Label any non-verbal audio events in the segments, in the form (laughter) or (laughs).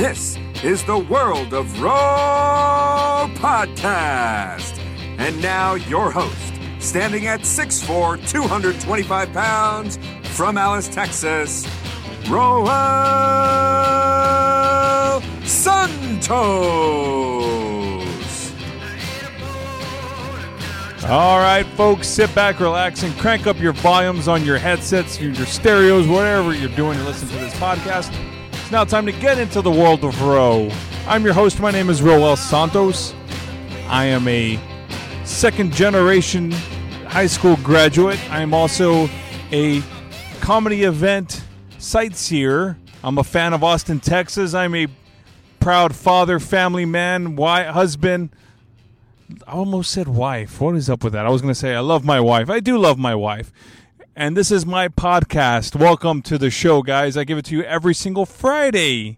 This is the World of Row podcast. And now, your host, standing at 6'4, 225 pounds, from Alice, Texas, Roel Santos. All right, folks, sit back, relax, and crank up your volumes on your headsets, your stereos, whatever you're doing to listen to this podcast. Now time to get into the world of Row. I'm your host. My name is Roel Santos. I am a second generation high school graduate. I am also a comedy event sightseer. I'm a fan of Austin, Texas. I'm a proud father, family man, wife, husband. I almost said wife. What is up with that? I was going to say I love my wife. I do love my wife. And this is my podcast. Welcome to the show, guys. I give it to you every single Friday.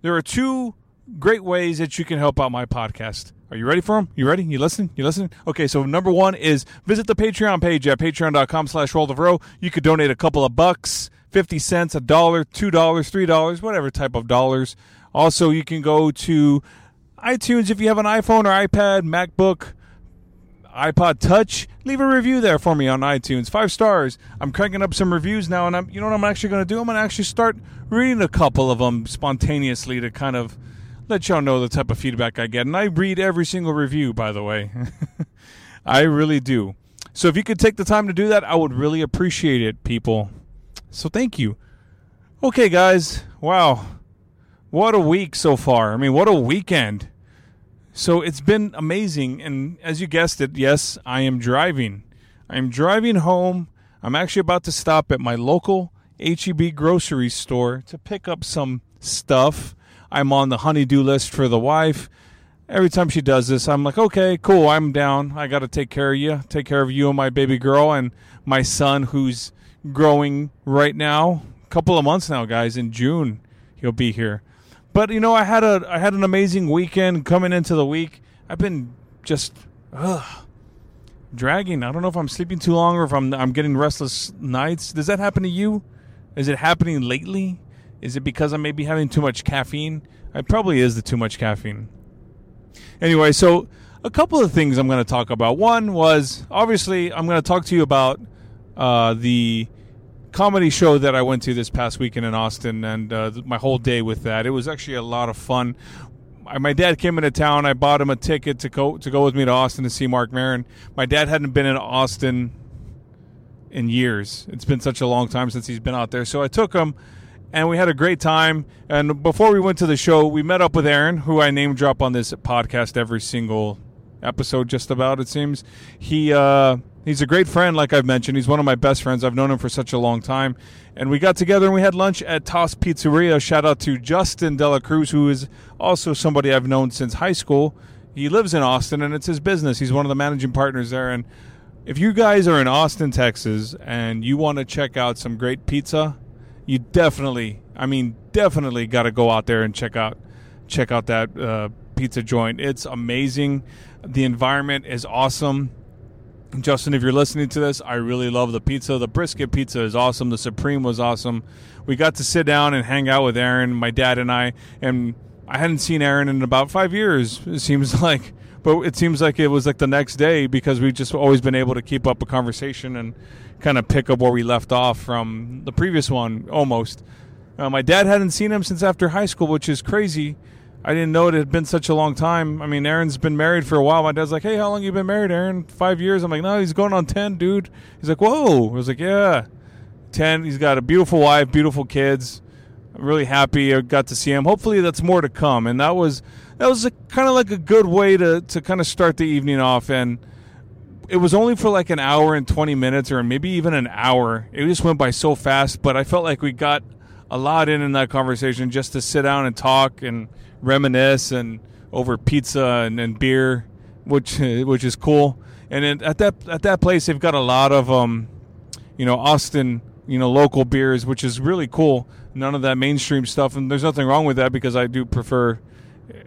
There are two great ways that you can help out my podcast. Are you ready for them? You ready? You listening? You listening? Okay, so number one is visit the Patreon page at patreon.com slash world of row. You could donate a couple of bucks, 50 cents, a dollar, two dollars, three dollars, whatever type of dollars. Also, you can go to iTunes if you have an iPhone or iPad, MacBook, iPod Touch. Leave a review there for me on iTunes. Five stars. I'm cranking up some reviews now, and I'm you know what I'm actually going to do? I'm going to actually start reading a couple of them spontaneously to kind of let y'all know the type of feedback I get. And I read every single review, by the way. (laughs) I really do. So if you could take the time to do that, I would really appreciate it, people. So thank you. Okay, guys. Wow. What a week so far. I mean, what a weekend. So it's been amazing. And as you guessed it, yes, I am driving. I'm driving home. I'm actually about to stop at my local HEB grocery store to pick up some stuff. I'm on the honeydew list for the wife. Every time she does this, I'm like, okay, cool, I'm down. I got to take care of you, take care of you and my baby girl and my son who's growing right now. A couple of months now, guys. In June, he'll be here. But you know, I had a I had an amazing weekend coming into the week. I've been just ugh, dragging. I don't know if I'm sleeping too long or if I'm I'm getting restless nights. Does that happen to you? Is it happening lately? Is it because I may be having too much caffeine? It probably is the too much caffeine. Anyway, so a couple of things I'm going to talk about. One was obviously I'm going to talk to you about uh, the comedy show that I went to this past weekend in Austin and uh, my whole day with that. It was actually a lot of fun. My dad came into town. I bought him a ticket to go to go with me to Austin to see Marc Maron. My dad hadn't been in Austin in years. It's been such a long time since he's been out there. So I took him and we had a great time. And before we went to the show, we met up with Aaron, who I name drop on this podcast every single episode, just about it seems. He uh, he's a great friend, like I've mentioned. He's one of my best friends. I've known him for such a long time, and we got together and we had lunch at Toss Pizzeria. Shout out to Justin Dela Cruz, who is also somebody I've known since high school. He lives in Austin, and it's his business. He's one of the managing partners there, and. If you guys are in Austin, Texas, and you want to check out some great pizza, you definitely, I mean, definitely got to go out there and check out check out that uh, pizza joint. It's amazing. The environment is awesome. Justin, if you're listening to this, I really love the pizza. The brisket pizza is awesome. The supreme was awesome. We got to sit down and hang out with Aaron, my dad, and I. And I hadn't seen Aaron in about five years. It seems (laughs) like, but it seems like it was like the next day because we've just always been able to keep up a conversation and kind of pick up where we left off from the previous one almost. Uh, my dad hadn't seen him since after high school, which is crazy. I didn't know it had been such a long time. I mean, Aaron's been married for a while. My dad's like, "Hey, how long you been married, Aaron? Five years." I'm like, "No, he's going on ten, dude." He's like, "Whoa!" I was like, "Yeah, ten. He's got a beautiful wife, beautiful kids. I'm really happy I got to see him. Hopefully, that's more to come." And that was that was kind of like a good way to to kind of start the evening off. And it was only for like an hour and 20 minutes or maybe even an hour. It just went by so fast, but I felt like we got a lot in in that conversation just to sit down and talk and reminisce and over pizza and, and beer, which (laughs) which is cool. And at that at that place, they've got a lot of um, you know, Austin, you know, local beers, which is really cool. None of that mainstream stuff, and there's nothing wrong with that because I do prefer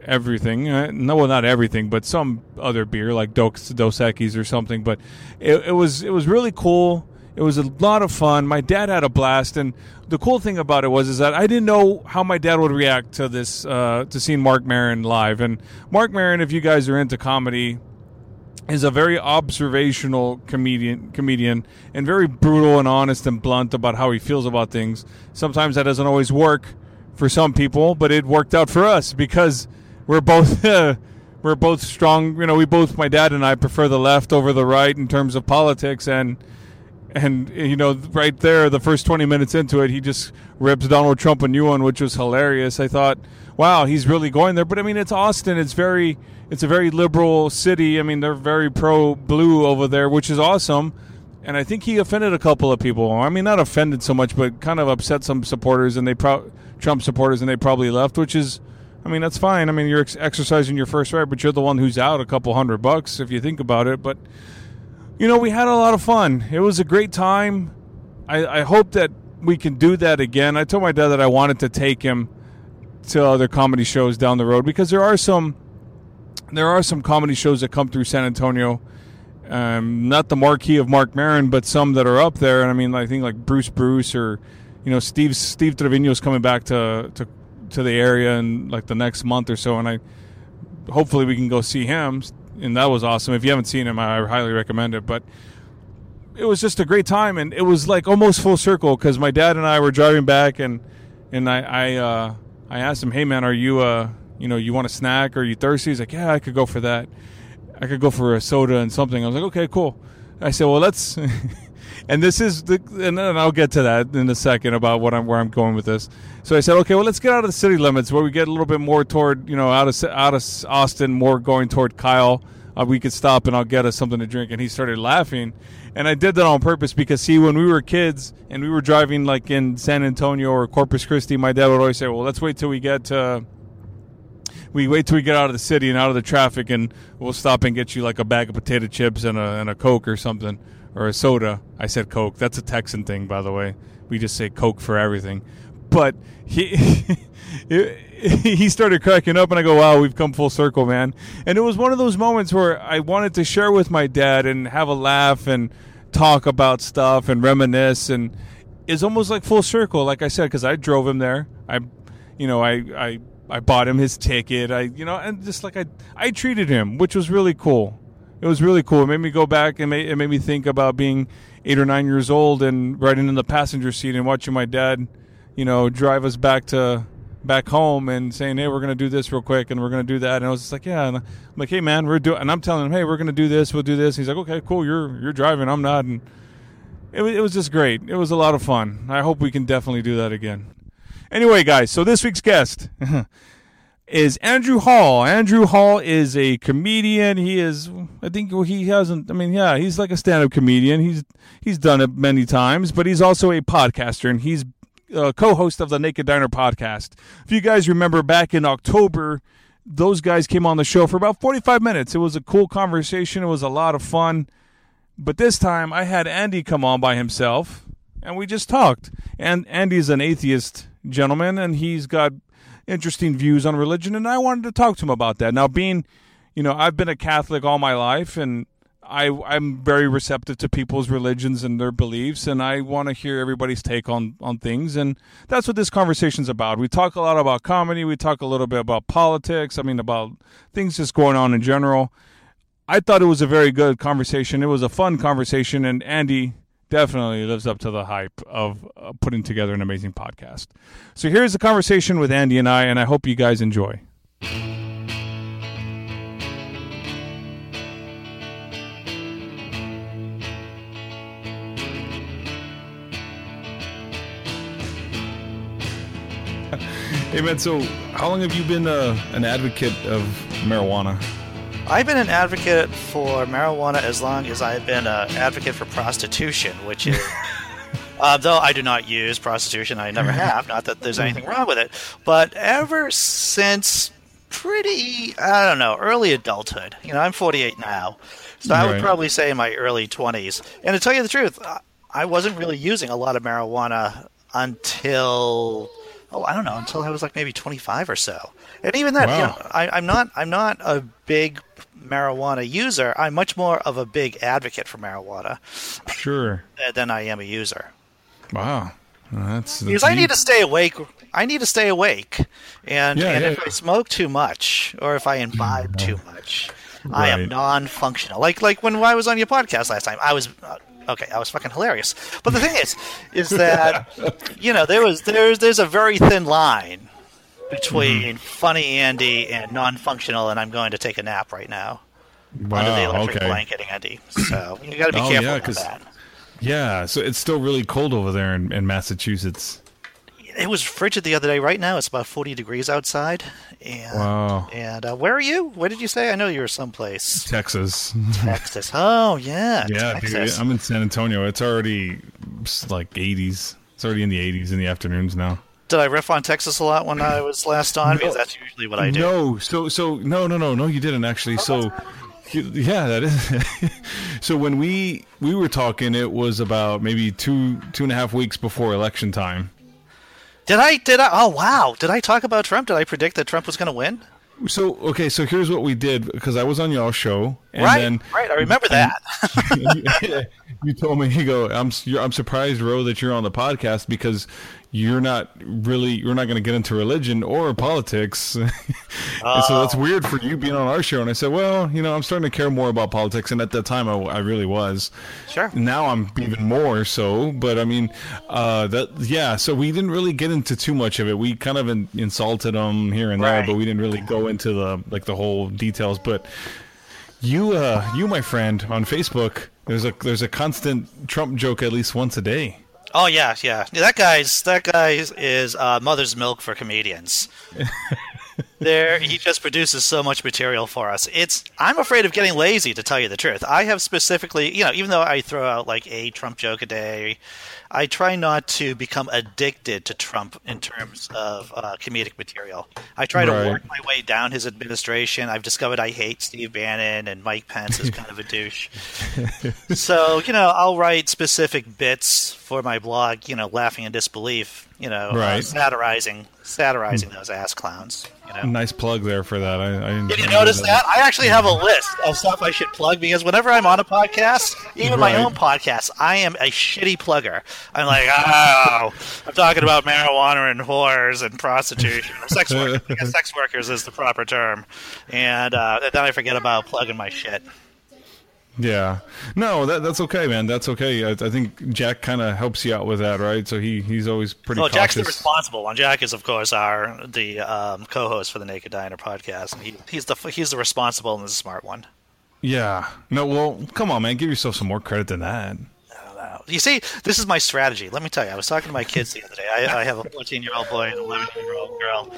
everything. Uh, no, well, not everything, but some other beer like Dos, Dos Equis or something. But it, it was it was really cool. It was a lot of fun. My dad had a blast, and the cool thing about it was is that I didn't know how my dad would react to this uh, to seeing Marc Maron live. And Marc Maron, if you guys are into comedy, is a very observational comedian comedian and very brutal and honest and blunt about how he feels about things. Sometimes that doesn't always work for some people, but it worked out for us because we're both (laughs) we're both strong. You know, we both my dad and I prefer the left over the right in terms of politics and and you know right there the first 20 minutes into it he just rips donald trump a new one which was hilarious. I thought wow he's really going there. But i mean it's austin. It's very it's a very liberal city. I mean they're very pro blue over there which is awesome. And i think he offended a couple of people. I mean not offended so much but kind of upset some supporters and they pro- trump supporters and they probably left which is i mean that's fine. I mean you're ex- exercising your first right but you're the one who's out a couple hundred bucks if you think about it. But you know, we had a lot of fun. It was a great time. I, I hope that we can do that again. I told my dad that I wanted to take him to other comedy shows down the road because there are some there are some comedy shows that come through San Antonio. Um, not the marquee of Marc Maron, but some that are up there. And I mean, I think like Bruce Bruce or you know Steve Steve Trevino's coming back to to to the area in like the next month or so, and I hopefully we can go see him and that was awesome. If you haven't seen him, I highly recommend it. But it was just a great time, and it was like almost full circle because my dad and I were driving back, and and I I, uh, I asked him, "Hey man, are you uh you know you want a snack? Or you thirsty?" He's like, "Yeah, I could go for that. I could go for a soda and something." I was like, "Okay, cool." I said, "Well, let's." And this is the, and then I'll get to that in a second about what I'm where I'm going with this. So I said, okay, well, let's get out of the city limits where we get a little bit more toward you know out of out of Austin, more going toward Kyle. Uh, we could stop and I'll get us something to drink. And he started laughing, and I did that on purpose because see, when we were kids and we were driving like in San Antonio or Corpus Christi, my dad would always say, well, let's wait till we get to we wait till we get out of the city and out of the traffic, and we'll stop and get you like a bag of potato chips and a, and a Coke or something or a soda. I said Coke. That's a Texan thing, by the way. We just say Coke for everything. But he (laughs) (laughs) he started cracking up, and I go, "Wow, we've come full circle, man!" And it was one of those moments where I wanted to share with my dad and have a laugh and talk about stuff and reminisce, and it's almost like full circle, like I said, because I drove him there. I, you know, I I I bought him his ticket. I you know, and just like I I treated him, which was really cool it was really cool. It made me go back and made, it made me think about being eight or nine years old and riding in the passenger seat and watching my dad, you know, drive us back to back home and saying, "Hey, we're going to do this real quick and we're going to do that." And I was just like, "Yeah." And I'm like, "Hey, man, we're doing," and I'm telling him, "Hey, we're going to do this. We'll do this." And he's like, "Okay, cool. You're you're driving. I'm not." And it it was just great. It was a lot of fun. I hope we can definitely do that again. Anyway, guys, so this week's guest. (laughs) is Andrew Hall. Andrew Hall is a comedian. He is, I think he hasn't. I mean, yeah, he's like a stand-up comedian. He's he's done it many times, but he's also a podcaster, and he's a co-host of the Naked Diner podcast. If you guys remember, back in October, those guys came on the show for about forty-five minutes. It was a cool conversation. It was a lot of fun. But this time, I had Andy come on by himself, and we just talked. And Andy's an atheist gentleman, and he's got interesting views on religion, and I wanted to talk to him about that. Now, being, you know, I've been a Catholic all my life, and I, I'm very receptive to people's religions and their beliefs, and I want to hear everybody's take on, on things. And that's what this conversation's about. We talk a lot about comedy, we talk a little bit about politics, I mean, about things just going on in general. I thought it was a very good conversation. It was a fun conversation, and Andy definitely lives up to the hype of uh, putting together an amazing podcast. So here's the conversation with Andy and I, and I hope you guys enjoy. Hey man, so how long have you been uh, an advocate of marijuana? I've been an advocate for marijuana as long as I've been an advocate for prostitution, which is. (laughs) Uh, though I do not use prostitution, I never (laughs) have. Not that there's anything wrong with it, but ever since pretty, I don't know, early adulthood. You know, I'm 48 now, so right. I would probably say in my early 20s. And to tell you the truth, I wasn't really using a lot of marijuana until oh, I don't know, until I was like maybe 25 or so. And even then, wow. you know, I, am not I'm not a big marijuana user, I'm much more of a big advocate for marijuana Sure. (laughs) than I am a user. Wow. Well, That's, that's Because I need to stay awake. I need to stay awake, and Yeah, and yeah, if yeah. I smoke too much or if I imbibe too much, I am non-functional. Like like when I was on your podcast last time, I was uh, okay. I was fucking hilarious. But the thing is, is that (laughs) you know there was there's there's a very thin line between Mm-hmm. funny Andy and non-functional, and I'm going to take a nap right now under the electric Okay. blanket, Andy. So you got to be Oh, careful yeah, 'cause- that. Yeah. So it's still really cold over there in, in Massachusetts. It was frigid the other day. Right now, it's about 40 degrees outside. And, Wow. And uh, where are you? Where did you say? I know you were someplace. Texas. Texas. Oh, yeah. (laughs) yeah, dude. I'm in San Antonio. It's already like 80s. It's already in the 80s in the afternoons now. Did I riff on Texas a lot when I was last on? Because that's usually what I do. No, so so no no no no you didn't actually. Oh, so yeah, that is. (laughs) so when we we were talking, it was about maybe two two and a half weeks before election time. Did I? Did I? Oh, wow. Did I talk about Trump? Did I predict that Trump was going to win? So okay, so here's what we did because I was on y'all show, and right. then right. I remember that. (laughs) you told me you go. I'm you're, I'm surprised, Ro, that you're on the podcast because you're not really you're not going to get into religion or politics. (laughs) And so that's weird for you being on our show. And I said, well, you know, I'm starting to care more about politics, and at that time I, I really was. Sure. Now I'm even more so. But I mean, uh, that yeah. So we didn't really get into too much of it. We kind of in, insulted them here and there, but we didn't really go into the like the whole details. But you, uh, you, my friend, on Facebook, there's a there's a constant Trump joke at least once a day. Oh yeah, yeah. That guy's that guy is, is uh, mother's milk for comedians. (laughs) there, he just produces so much material for us. It's I'm afraid of getting lazy to tell you the truth. I have specifically, you know, even though I throw out like a Trump joke a day, I try not to become addicted to Trump in terms of uh, comedic material. I try to work my way down his administration. I've discovered I hate Steve Bannon and Mike Pence is kind of a douche. (laughs) so you know, I'll write specific bits for my blog. You know, laughing in disbelief. You know, uh, satirizing, satirizing those ass clowns. You know. Nice plug there for that. I, I Did you notice that? I actually have a list of stuff I should plug because whenever I'm on a podcast, even my own podcast, I am a shitty plugger. I'm like, oh, I'm talking about marijuana and whores and prostitution, sex workers, I guess sex workers is the proper term, and uh, then I forget about plugging my shit. Yeah, no, that that's okay, man. That's okay. I, I think Jack kind of helps you out with that, right? So he he's always pretty. Oh, Jack's the responsible one. Jack is, of course, our the um, co-host for the Naked Diner podcast, and he, he's the he's the responsible and the smart one. Yeah. No, well, come on, man. Give yourself some more credit than that. You see, this is my strategy. Let me tell you, I was talking to my kids the other day. I, I have a 14 year old boy and an 11 year old girl,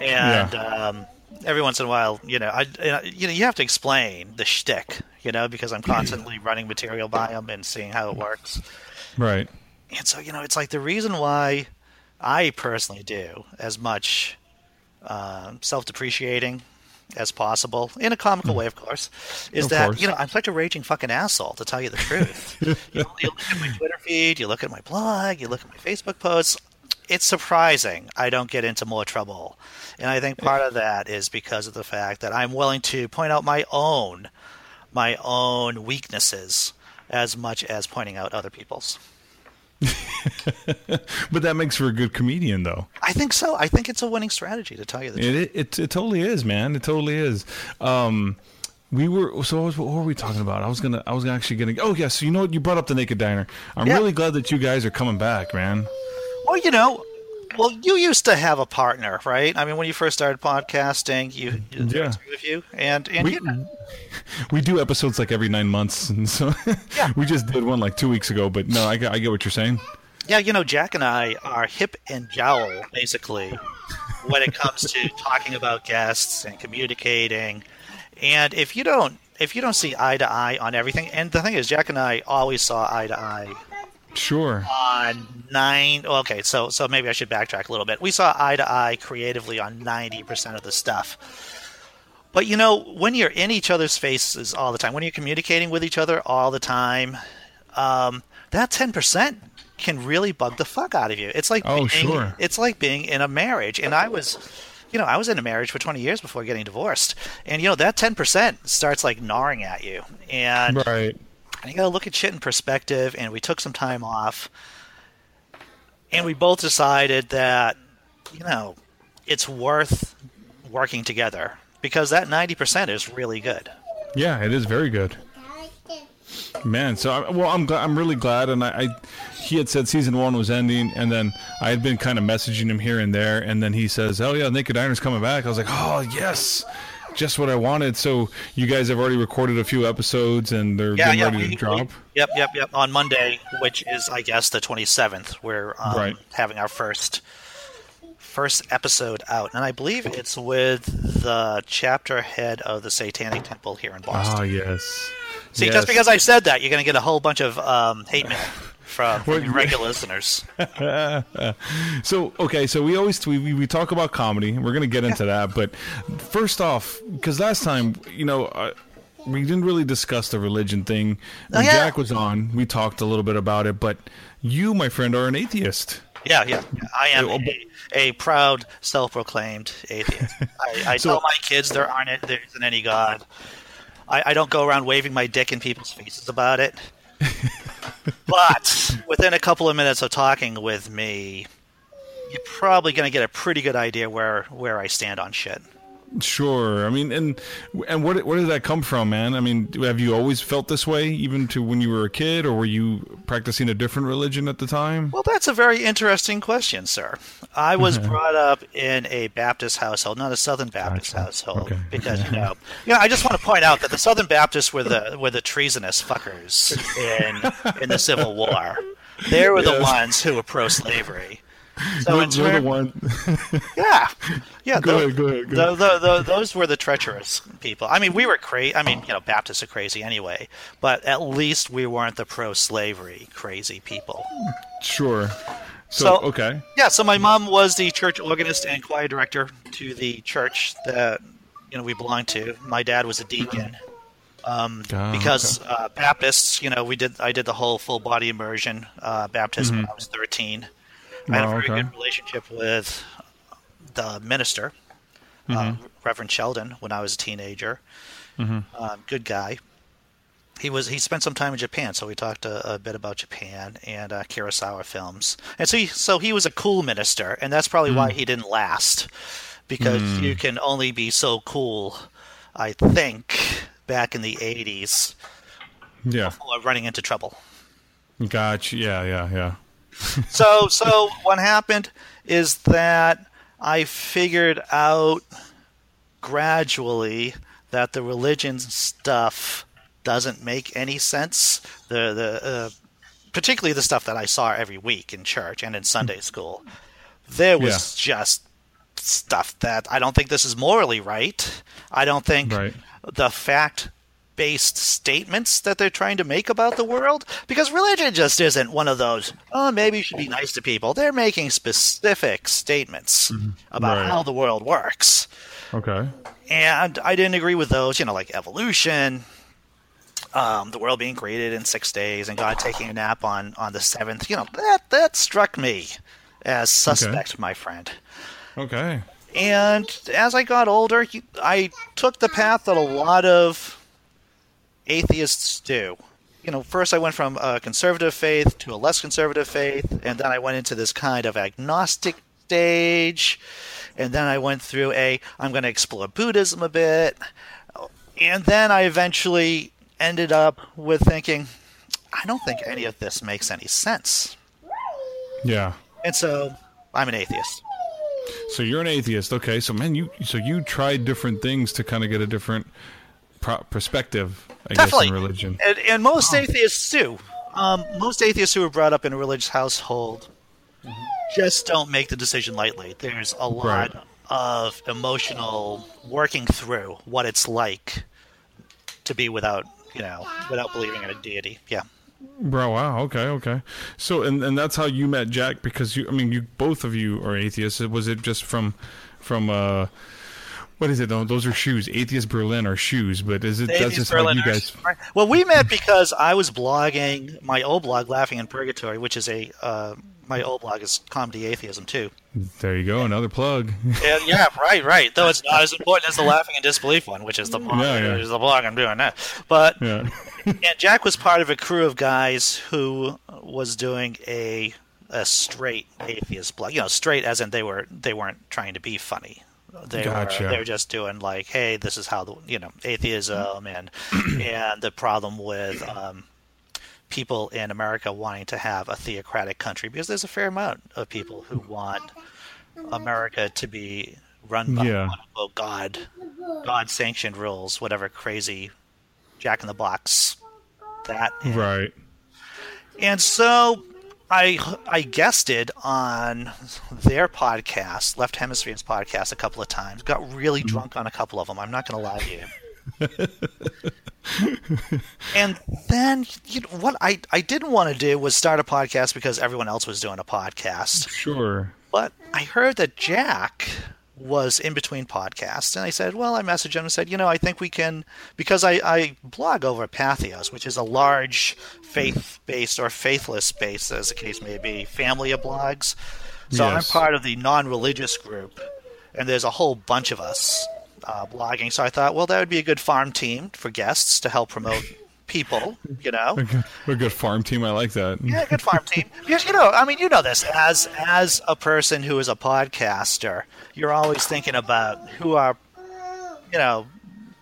and um, every once in a while, you know, I, you know, you have to explain the shtick, you know, because I'm constantly (clears throat) running material by them and seeing how it works. Right. And so, you know, it's like the reason why I personally do as much um, self depreciating as possible, in a comical hmm. way, of course, is Of that, course. you know, I'm such a raging fucking asshole, to tell you the truth. (laughs) you, you look at my Twitter feed, you look at my blog, you look at my Facebook posts. It's surprising I don't get into more trouble. And I think part of that is because of the fact that I'm willing to point out my own my own weaknesses as much as pointing out other people's. (laughs) But that makes for a good comedian, though. I think so. I think it's a winning strategy to tell you the truth. It, it it totally is, man. It totally is. Um, we were so what, was, what were we talking about? I was gonna I was actually gonna. Oh yes, so you know what? You brought up the Naked Diner. I'm Yeah. really glad that you guys are coming back, man. Well, you know, well, you used to have a partner, right? I mean, when you first started podcasting, you, you Yeah. with you, and and We- you know, (laughs) We do episodes like every nine months, and so (laughs) Yeah. we just did one like two weeks ago. But no, I I get what you're saying. yeah, you know, Jack and I are hip and jowl basically when it comes to (laughs) talking about guests and communicating. And if you don't, if you don't see eye to eye on everything, and the thing is, Jack and I always saw eye to eye Sure. on nine. Okay, so so maybe I should backtrack a little bit. We saw eye to eye creatively on ninety percent of the stuff. But you know, when you're in each other's faces all the time, when you're communicating with each other all the time, um, that ten percent can really bug the fuck out of you. It's like Oh, being, sure. It's like being in a marriage. And I was, you know, I was in a marriage for 20 years before getting divorced. And, you know, that 10% starts like gnawing at you. And Right. You got to look at shit in perspective. And we took some time off. And we both decided that, you know, it's worth working together because that 90% is really good. Yeah, it is very good. Man, so I, well, I'm glad, I'm really glad, and I, I he had said season one was ending, and then I had been kind of messaging him here and there, and then he says, "Oh yeah, Naked Diner's coming back." I was like, "Oh yes, just what I wanted." So you guys have already recorded a few episodes, and they're Yeah, getting yeah. ready we- to drop. we- yep, yep, yep. On Monday, which is, I guess, the 27th, we're um, Right. having our first first episode out, and I believe it's with the chapter head of the Satanic Temple here in Boston. Ah yes. See, Yes. just because I said that, you're going to get a whole bunch of um, hate mail from, from Well, your regular listeners. (laughs) So okay, so we always we, we, we talk about comedy. We're gonna get into that, but first off, because last time you know uh, we didn't really discuss the religion thing. When Oh, yeah. Jack was on, we talked a little bit about it, but you, my friend, are an atheist. Yeah, yeah. yeah. I am a, a proud, self-proclaimed atheist. (laughs) I, I So- tell my kids there aren't there isn't any God. I, I don't go around waving my dick in people's faces about it. (laughs) but within a couple of minutes of talking with me, you're probably going to get a pretty good idea where where I stand on shit. Sure. I mean, and and where did, where did that come from, man? I mean, have you always felt this way, even to when you were a kid, or were you practicing a different religion at the time? Well, that's a very interesting question, sir. I was brought up in a Baptist household, not a Southern Baptist Gotcha. household, Okay. because you (laughs) know, you know. I just want to point out that the Southern Baptists were the were the treasonous fuckers in in the Civil War. They were the Yes. ones who were pro-slavery. (laughs) So in You're the one. (laughs) (laughs) yeah, yeah. Go tho- ahead, go ahead, go tho- tho- tho- those were the treacherous people. I mean, we were crazy. I mean, you know, Baptists are crazy anyway, but at least we weren't the pro-slavery crazy people. sure. So, So- okay. Yeah, so my mom was the church organist and choir director to the church that you know we belonged to. My dad was a deacon. Um, Ah, because uh, Baptists, you know, we did. I did the whole full body immersion uh, baptism when I was thirteen. I had a Wow, very okay. good relationship with the minister, uh, Mm-hmm. Reverend Sheldon, when I was a teenager. Mm-hmm. Um, good guy. He was. He spent some time in Japan, so we talked a, a bit about Japan and uh, Kurosawa films. And so, he, so he was a cool minister, and that's probably Mm. why he didn't last, because you can only be so cool. I think back in the '80s, Yeah. while running into trouble. Gotcha. Yeah, yeah, yeah. (laughs) so so what happened is that I figured out gradually that the religion stuff doesn't make any sense. The the uh, particularly the stuff that I saw every week in church and in Sunday school. There was just stuff that I don't think this is morally right. I don't think Right. the fact based statements that they're trying to make about the world because religion just isn't one of those oh maybe you should be nice to people they're making specific statements about Right. how the world works Okay. and i didn't agree with those you know like evolution um, the world being created in six days and god taking a nap on on the seventh you know that that struck me as suspect my friend Okay. and as I got older, I took the path that a lot of atheists do. You know, first I went from a conservative faith to a less conservative faith, and then I went into this kind of agnostic stage, and then I went through a I'm going to explore Buddhism a bit, and then I eventually ended up with thinking, I don't think any of this makes any sense. Yeah. And so I'm an atheist. So you're an atheist, okay? So man, you so you tried different things to kind of get a different pro- perspective, I Definitely. guess, in religion. And, and most atheists too. Um, most atheists who are brought up in a religious household just don't make the decision lightly. There's a lot Right. of emotional working through what it's like to be without, you know, without believing in a deity. Yeah. Bro, wow, okay, okay. So and and that's how you met Jack because you I mean you both of you are atheists. Was it just from from uh what is it though? Those are shoes. Atheist Berlin are shoes, but is it that's just how you guys. Well, we met (laughs) because I was blogging my old blog, Laughing in Purgatory, which is a uh, my old blog is comedy atheism too. There you go, another plug. yeah, yeah, right, right. Though it's not as important as the laughing in disbelief one, which is the blog, Yeah, yeah. the blog I'm doing now. But yeah. (laughs) and Jack was part of a crew of guys who was doing a a straight atheist blog. You know, straight as in they were they weren't trying to be funny. They Gotcha. were they were just doing like, hey, this is how the you know atheism and (clears throat) and the problem with um, people in America wanting to have a theocratic country because there's a fair amount of people who want America to be run by Yeah. God God sanctioned rules, whatever crazy Jack in the Box that is. Right. And so I I guested on their podcast, Left Hemisphere's podcast, a couple of times. Got really mm-hmm. drunk on a couple of them. I'm not going to lie to you. (laughs) and then you know, what I I didn't want to do was start a podcast because everyone else was doing a podcast. Sure. But I heard that Jack was in between podcasts, and I said, well, I messaged him and said, you know, I think we can, because I, I blog over at Patheos, which is a large faith-based or faithless-based, as the case may be, family of blogs. So Yes. I'm part of the non-religious group, and there's a whole bunch of us uh, blogging. So I thought, well, that would be a good farm team for guests to help promote people, you know. (laughs) A good, a good farm team. I like that. Yeah, good farm team. (laughs) Because you know, I mean, you know this as as a person who is a podcaster, you're always thinking about who are, you know,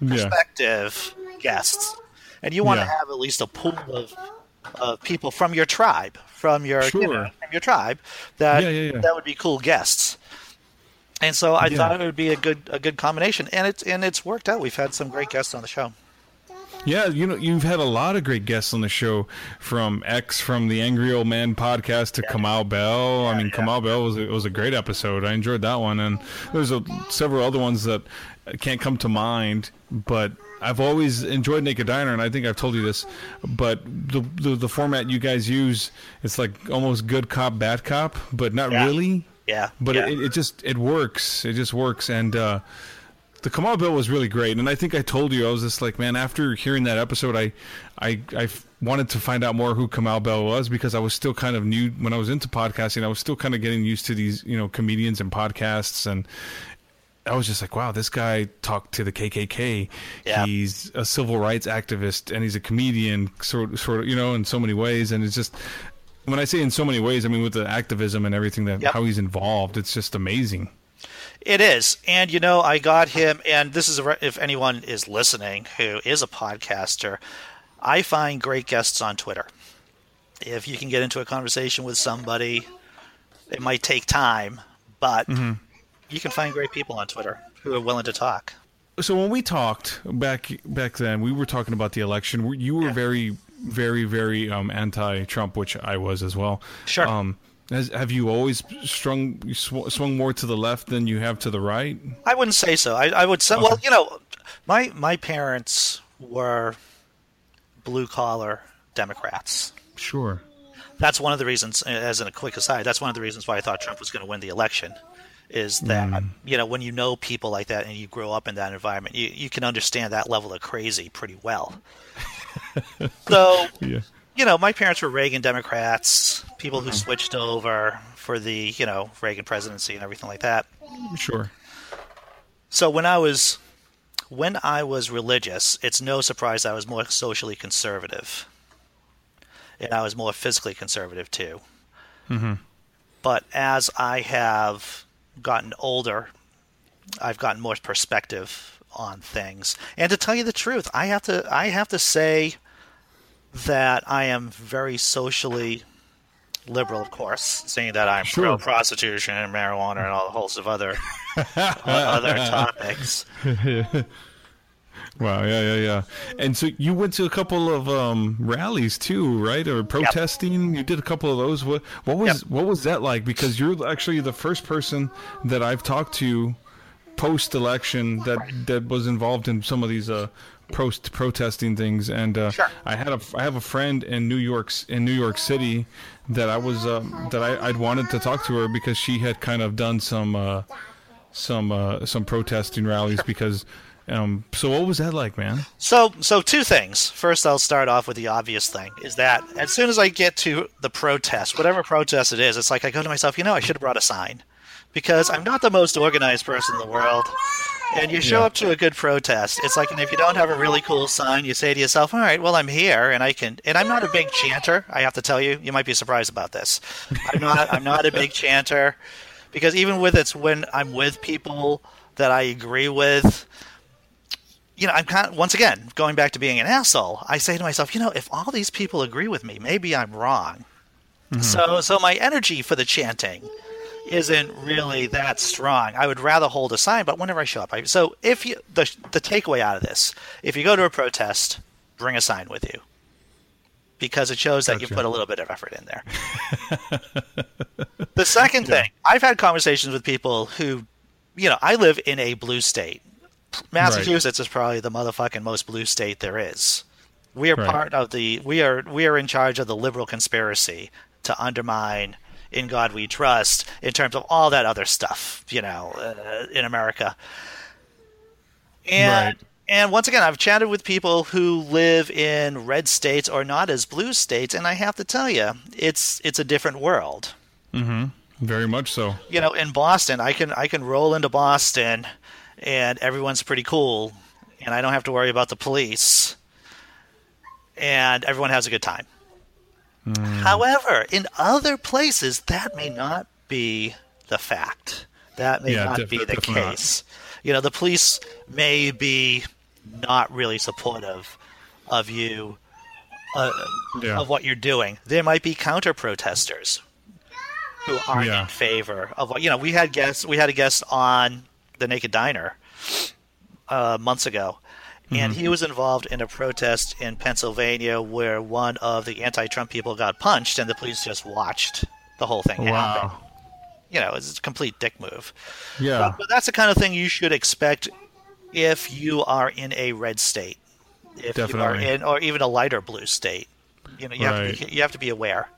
Yeah. prospective guests, and you want to have at least a pool of of people from your tribe, from your you know, from your tribe that Yeah, yeah, yeah. that would be cool guests. And so I Yeah. thought it would be a good a good combination, and it's and it's worked out. We've had some great guests on the show. Yeah, you know, you've had a lot of great guests on the show, from X from the Angry Old Man podcast to Kamau Bell. I mean, Kamau Bell was a, was a great episode. I enjoyed that one, and there's a, several other ones that can't come to mind. But I've always enjoyed Naked Diner, and I think I've told you this. But the the, the format you guys use, it's like almost good cop, bad cop, but not Yeah. really. Yeah, But yeah. it, it just it works. It just works, and uh, the Kamau Bell was really great. And I think I told you I was just like, man, after hearing that episode, I, I, I wanted to find out more who Kamau Bell was because I was still kind of new when I was into podcasting. I was still kind of getting used to these you know comedians and podcasts and. I was just like, wow, this guy talked to the KKK. Yeah. He's a civil rights activist and he's a comedian, sort sort of, you know, in so many ways. And it's just, when I say in so many ways, I mean with the activism and everything that Yep. how he's involved. It's just amazing. It is, and you know, I got him. And this is a, if anyone is listening who is a podcaster, I find great guests on Twitter. If you can get into a conversation with somebody, it might take time, but you can find great people on Twitter who are willing to talk. So when we talked back back then, we were talking about the election. You were Yeah. very, very, very um, anti-Trump, which I was as well. Sure. Um, has, have you always strung sw- swung more to the left than you have to the right? I wouldn't say so. I, I would say, well, you know, my my parents were blue collar Democrats. Sure. that's one of the reasons as in a quick aside that's one of the reasons why i thought trump was going to win the election is that mm-hmm. you know when you know people like that and you grow up in that environment you, you can understand that level of crazy pretty well (laughs) so Yeah. You know my parents were reagan democrats people who switched over for the you know reagan presidency and everything like that Sure. so when I was when I was religious, it's no surprise I was more socially conservative, and I was more physically conservative too. Mm-hmm. But as I have gotten older, I've gotten more perspective on things. And to tell you the truth, I have to I have to say that I am very socially liberal, of course, seeing that I'm Sure. pro prostitution and marijuana and all the host of other (laughs) other (laughs) topics. (laughs) Wow. Yeah. Yeah. Yeah. And so you went to a couple of um, rallies too, right? Or protesting. You did a couple of those. What What was Yep. What was that like? Because you're actually the first person that I've talked to post election that that was involved in some of these uh, post protesting things. And uh, Sure. I had a I have a friend in New York in New York City that I was um, that I, I'd wanted to talk to her because she had kind of done some uh, some uh, some protesting rallies because. Um, so what was that like, man? So, so two things. First, I'll start off with the obvious thing: is that as soon as I get to the protest, whatever protest it is, it's like I go to myself, you know, I should have brought a sign, because I'm not the most organized person in the world. And you show Yeah. up to a good protest. It's like, and if you don't have a really cool sign, you say to yourself, "All right, well, I'm here, and I can." And I'm not a big chanter. I have to tell you, you might be surprised about this. I'm not. I'm not a big chanter because even with it's when I'm with people that I agree with, you know, I'm kind of, once again going back to being an asshole. I say to myself, you know, if all these people agree with me, maybe I'm wrong. Mm-hmm. So, so my energy for the chanting isn't really that strong. I would rather hold a sign, but whenever I show up, I, so if you the the takeaway out of this, if you go to a protest, bring a sign with you. Because it shows that you put a little bit of effort in there. (laughs) the second thing, I've had conversations with people who, you know, I live in a blue state. Massachusetts is probably the motherfucking most blue state there is. We are Right. part of the we are we are in charge of the liberal conspiracy to undermine in God we trust in terms of all that other stuff, you know, uh, in America. And Right. and once again, I've chatted with people who live in red states or not as blue states, and I have to tell you, it's it's a different world. Very much so. You know, in Boston, I can I can roll into Boston, and everyone's pretty cool, and I don't have to worry about the police, and everyone has a good time. However, in other places, that may not be the fact. That may Yeah, not def- be the definitely not. case. You know, the police may be not really supportive of you, uh, Yeah. of what you're doing. There might be counter protesters who aren't Yeah. in favor of what you know. We had guests. We had a guest on the Naked Diner uh, months ago, and Mm-hmm. he was involved in a protest in Pennsylvania where one of the anti-Trump people got punched, and the police just watched the whole thing happen. Wow. You know, it's a complete dick move. Yeah. But, but that's the kind of thing you should expect if you are in a red state, if Definitely. you are in, or even a lighter blue state. You know, you have to be, you have to be aware.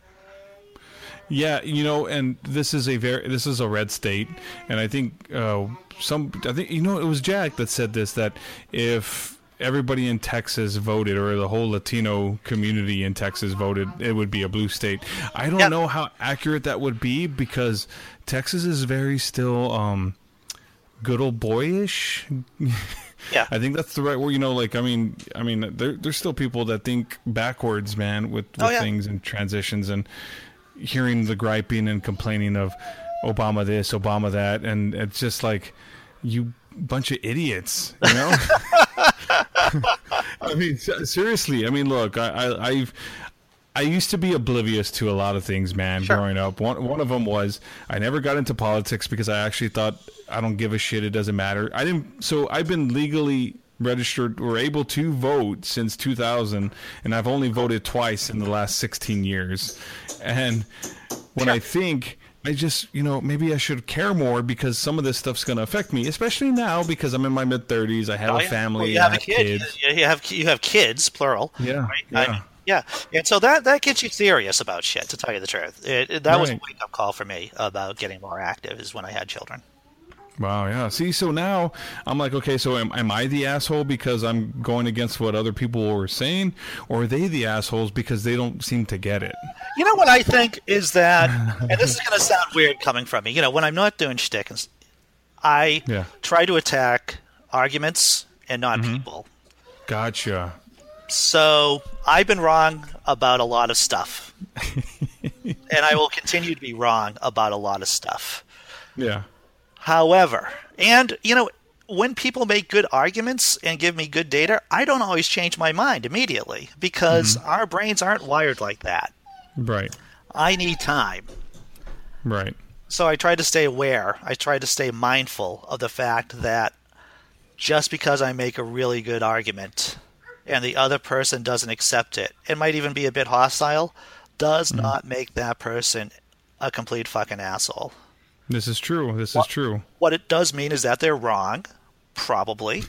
Yeah, you know, and this is a very this is a red state, and I think uh, some I think you know it was Jack that said this that if everybody in Texas voted or the whole Latino community in Texas voted, it would be a blue state. I don't Yeah. know how accurate that would be because Texas is very still um, good old boyish. (laughs) Yeah. I think that's the right word. You know, like I mean, I mean, there, there's still people that think backwards, man, with, with Oh, yeah. things and transitions, and hearing the griping and complaining of Obama this, Obama that, and it's just like you bunch of idiots, you know. (laughs) (laughs) I mean, seriously. I mean, look, I, I, I've. I used to be oblivious to a lot of things, man, Sure. growing up. One one of them was I never got into politics because I actually thought I don't give a shit. It doesn't matter. I didn't. So I've been legally registered or able to vote since 2000, and I've only voted twice in the last 16 years. And when I think. I just, you know, maybe I should care more because some of this stuff's going to affect me, especially now because I'm in my mid 30s. I have Oh, a family. Well, you I have a kid. kids. You, you have you have kids, plural. Yeah, Right? I yeah. mean, yeah. And so that that gets you serious about shit. To tell you the truth, it, it- that was a wake up call for me about getting more active. Is when I had children. Wow, yeah. See, so now I'm like, okay, so am, am I the asshole because I'm going against what other people were saying, or are they the assholes because they don't seem to get it? You know what I think is that, (laughs) and this is going to sound weird coming from me. You know, when I'm not doing shtick, I Yeah. try to attack arguments and not Mm-hmm. people. Gotcha. So I've been wrong about a lot of stuff, (laughs) and I will continue to be wrong about a lot of stuff. Yeah. However, and you know, when people make good arguments and give me good data, I don't always change my mind immediately because mm-hmm. our brains aren't wired like that. Right. I need time. Right. So I try to stay aware. I try to stay mindful of the fact that just because I make a really good argument and the other person doesn't accept it, it might even be a bit hostile, does mm-hmm. not make that person a complete fucking asshole. This is true. This is true. What it does mean is that they're wrong, probably.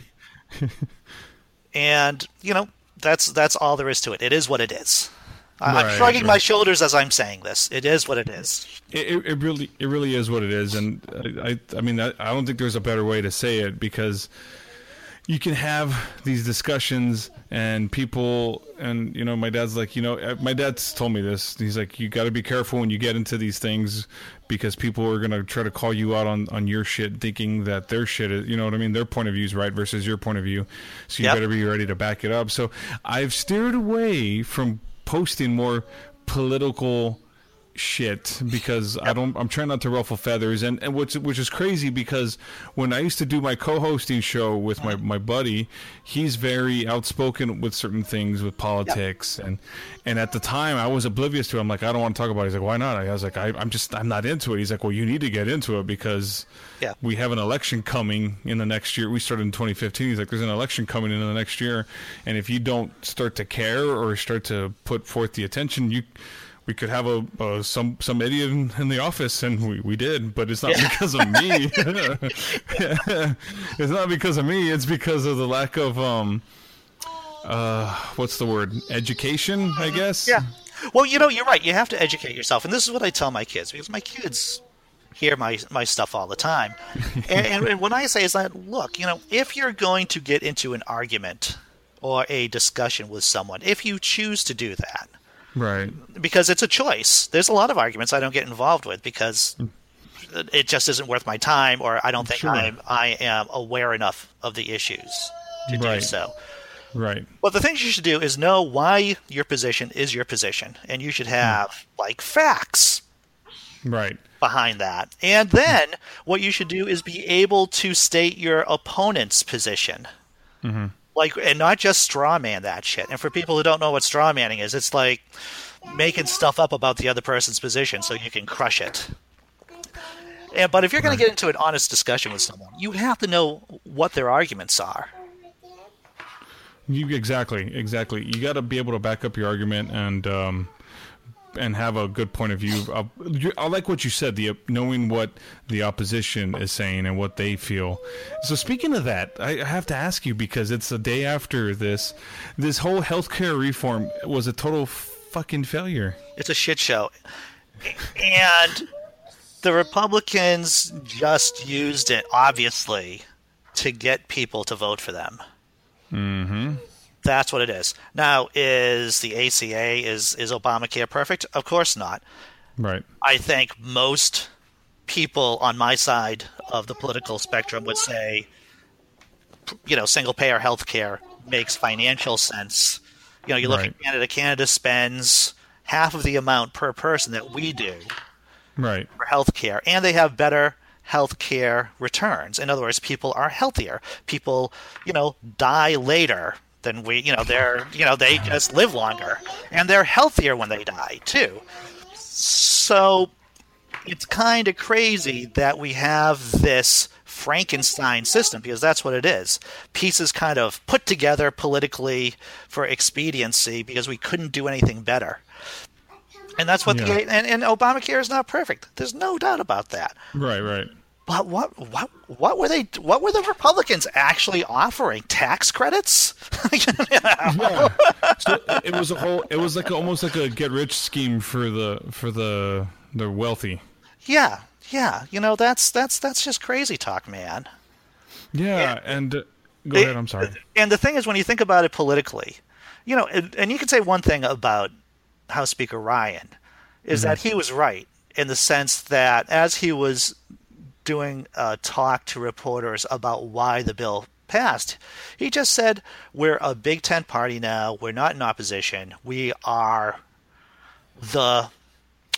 (laughs) and, you know, that's that's all there is to it. It is what it is. I'm Right, shrugging my shoulders as I'm saying this. It is what it is. It, it, it really, it really is what it is, and I, I, I mean, I, I don't think there's a better way to say it because, you can have these discussions and people and you know my dad's like you know uh, my dad's told me this. He's like you got to be careful when you get into these things because people are going to try to call you out on on your shit thinking that their shit is you know what i mean? Their point of view is right versus your point of view. So you Yep. better be ready to back it up. So i've steered away from posting more political shit because I don't I'm trying not to ruffle feathers. And, and what's which is crazy because when I used to do my co-hosting show with my, my buddy he's very outspoken with certain things with politics. And and at the time I was oblivious to it. I'm like I don't want to talk about it. He's like why not? I was like I, I'm just I'm not into it. He's like well you need to get into it because Yeah. we have an election coming in the next year. We started in 2015. He's like, there's an election coming in the next year, and if you don't start to care or start to put forth the attention, you we could have a, a some some idiot in, in the office, and we, we did, but it's not because of me. (laughs) it's not because of me. It's because of the lack of um uh what's the word education, I guess. Yeah. Well, you know, you're right. You have to educate yourself, and this is what I tell my kids because my kids hear my my stuff all the time. (laughs) and, and, and what I say is that, look, you know, if you're going to get into an argument or a discussion with someone, if you choose to do that, Right. because it's a choice. There's a lot of arguments I don't get involved with because it just isn't worth my time, or I don't think Sure. I'm I am aware enough of the issues to do so. Right. Well, the things you should do is know why your position is your position, and you should hmm. have like facts Right. behind that. And then what you should do is be able to state your opponent's position. Mm-hmm. Like, and not just straw man that shit. And for people who don't know what straw manning is, it's like making stuff up about the other person's position so you can crush it. And, but if you're going to get into an honest discussion with someone, you have to know what their arguments are. You exactly, exactly. You got to be able to back up your argument and um, and have a good point of view. I like what you said, the knowing what the opposition is saying and what they feel. So speaking of that, I I have to ask you because it's the day after this. This whole healthcare reform was a total fucking failure. It's a shit show. And the Republicans just used it, obviously, to get people to vote for them. Mm-hmm. That's what it is. Now, is the ACA, is, is Obamacare perfect? Of course not. Right. I think most people on my side of the political spectrum would say, you know, single payer health care makes financial sense. You know, you look Right. at Canada, Canada spends half of the amount per person that we do Right. for health care, and they have better health care returns. In other words, people are healthier. People, you know, die later than we, you know, they're, you know, they just live longer, and they're healthier when they die, too. So it's kind of crazy that we have this Frankenstein system because that's what it is. Pieces kind of put together politically for expediency because we couldn't do anything better. And that's what Yeah. the and, and Obamacare is not perfect. There's no doubt about that. Right. Right. But what what what were they what were the Republicans actually offering? Tax credits? (laughs) yeah. So it was a whole. It was like almost like a get rich scheme for the for the the wealthy. yeah, yeah. You know, that's that's that's just crazy talk, man. Yeah, and uh, go ahead. I'm sorry. And the thing is, when you think about it politically, you know, and, and you can say one thing about House Speaker Ryan is that he was right in the sense that as he was doing a talk to reporters about why the bill passed, he just said, We're a big tent party now. We're not in opposition. We are the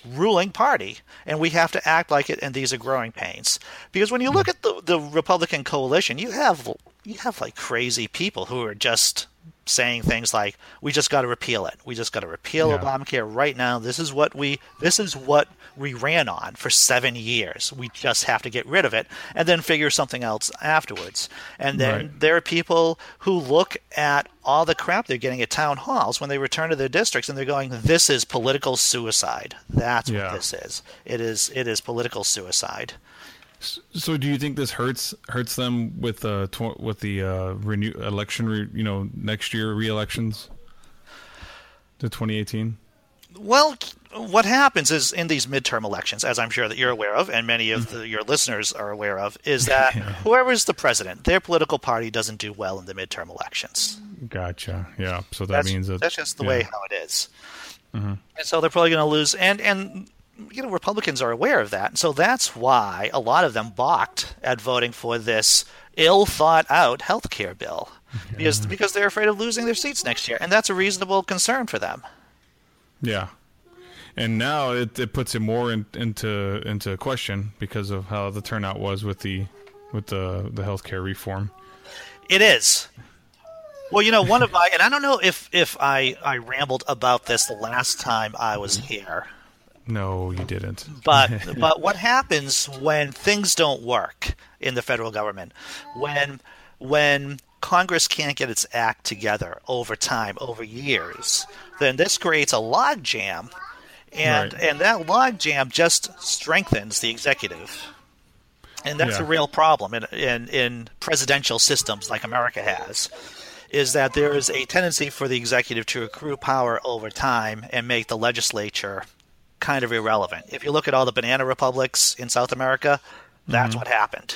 ruling party, and we have to act like it. And these are growing pains because when you look hmm. at the the Republican coalition, you have you have like crazy people who are just saying things like, "We just got to repeal it. We just got to repeal Yeah. Obamacare right now. This is what we this is what we ran on for seven years. We just have to get rid of it and then figure something else afterwards." And then Right. there are people who look at all the crap they're getting at town halls when they return to their districts and they're going, "This is political suicide. That's Yeah. what this is. It is it is political suicide." So, do you think this hurts hurts them with the tw- with the uh, renew election? Re- you know, next year re-elections to 2018. Well, what happens is in these midterm elections, as I'm sure that you're aware of, and many of the, your listeners are aware of, is that (laughs) whoever's the president, their political party doesn't do well in the midterm elections. Gotcha. Yeah. So that That's, means that that's just the yeah. way how it is. And so they're probably going to lose. And and you know Republicans are aware of that, and so that's why a lot of them balked at voting for this ill thought out health care bill (laughs) because because they're afraid of losing their seats next year, and that's a reasonable concern for them. Yeah. And now it, it puts it more in, into into question because of how the turnout was with the with the the healthcare reform. It is. Well, you know, one of my and I don't know if if I I rambled about this the last time I was mm-hmm. here, No, you didn't. but (laughs) but what happens when things don't work in the federal government when when congress can't get its act together over time over years then this creates a logjam and Right. and that logjam just strengthens the executive and that's Yeah. a real problem in, in in presidential systems like america has is that there is a tendency for the executive to accrue power over time and make the legislature kind of irrelevant. If you look at all the banana republics in South America, that's mm-hmm. what happened.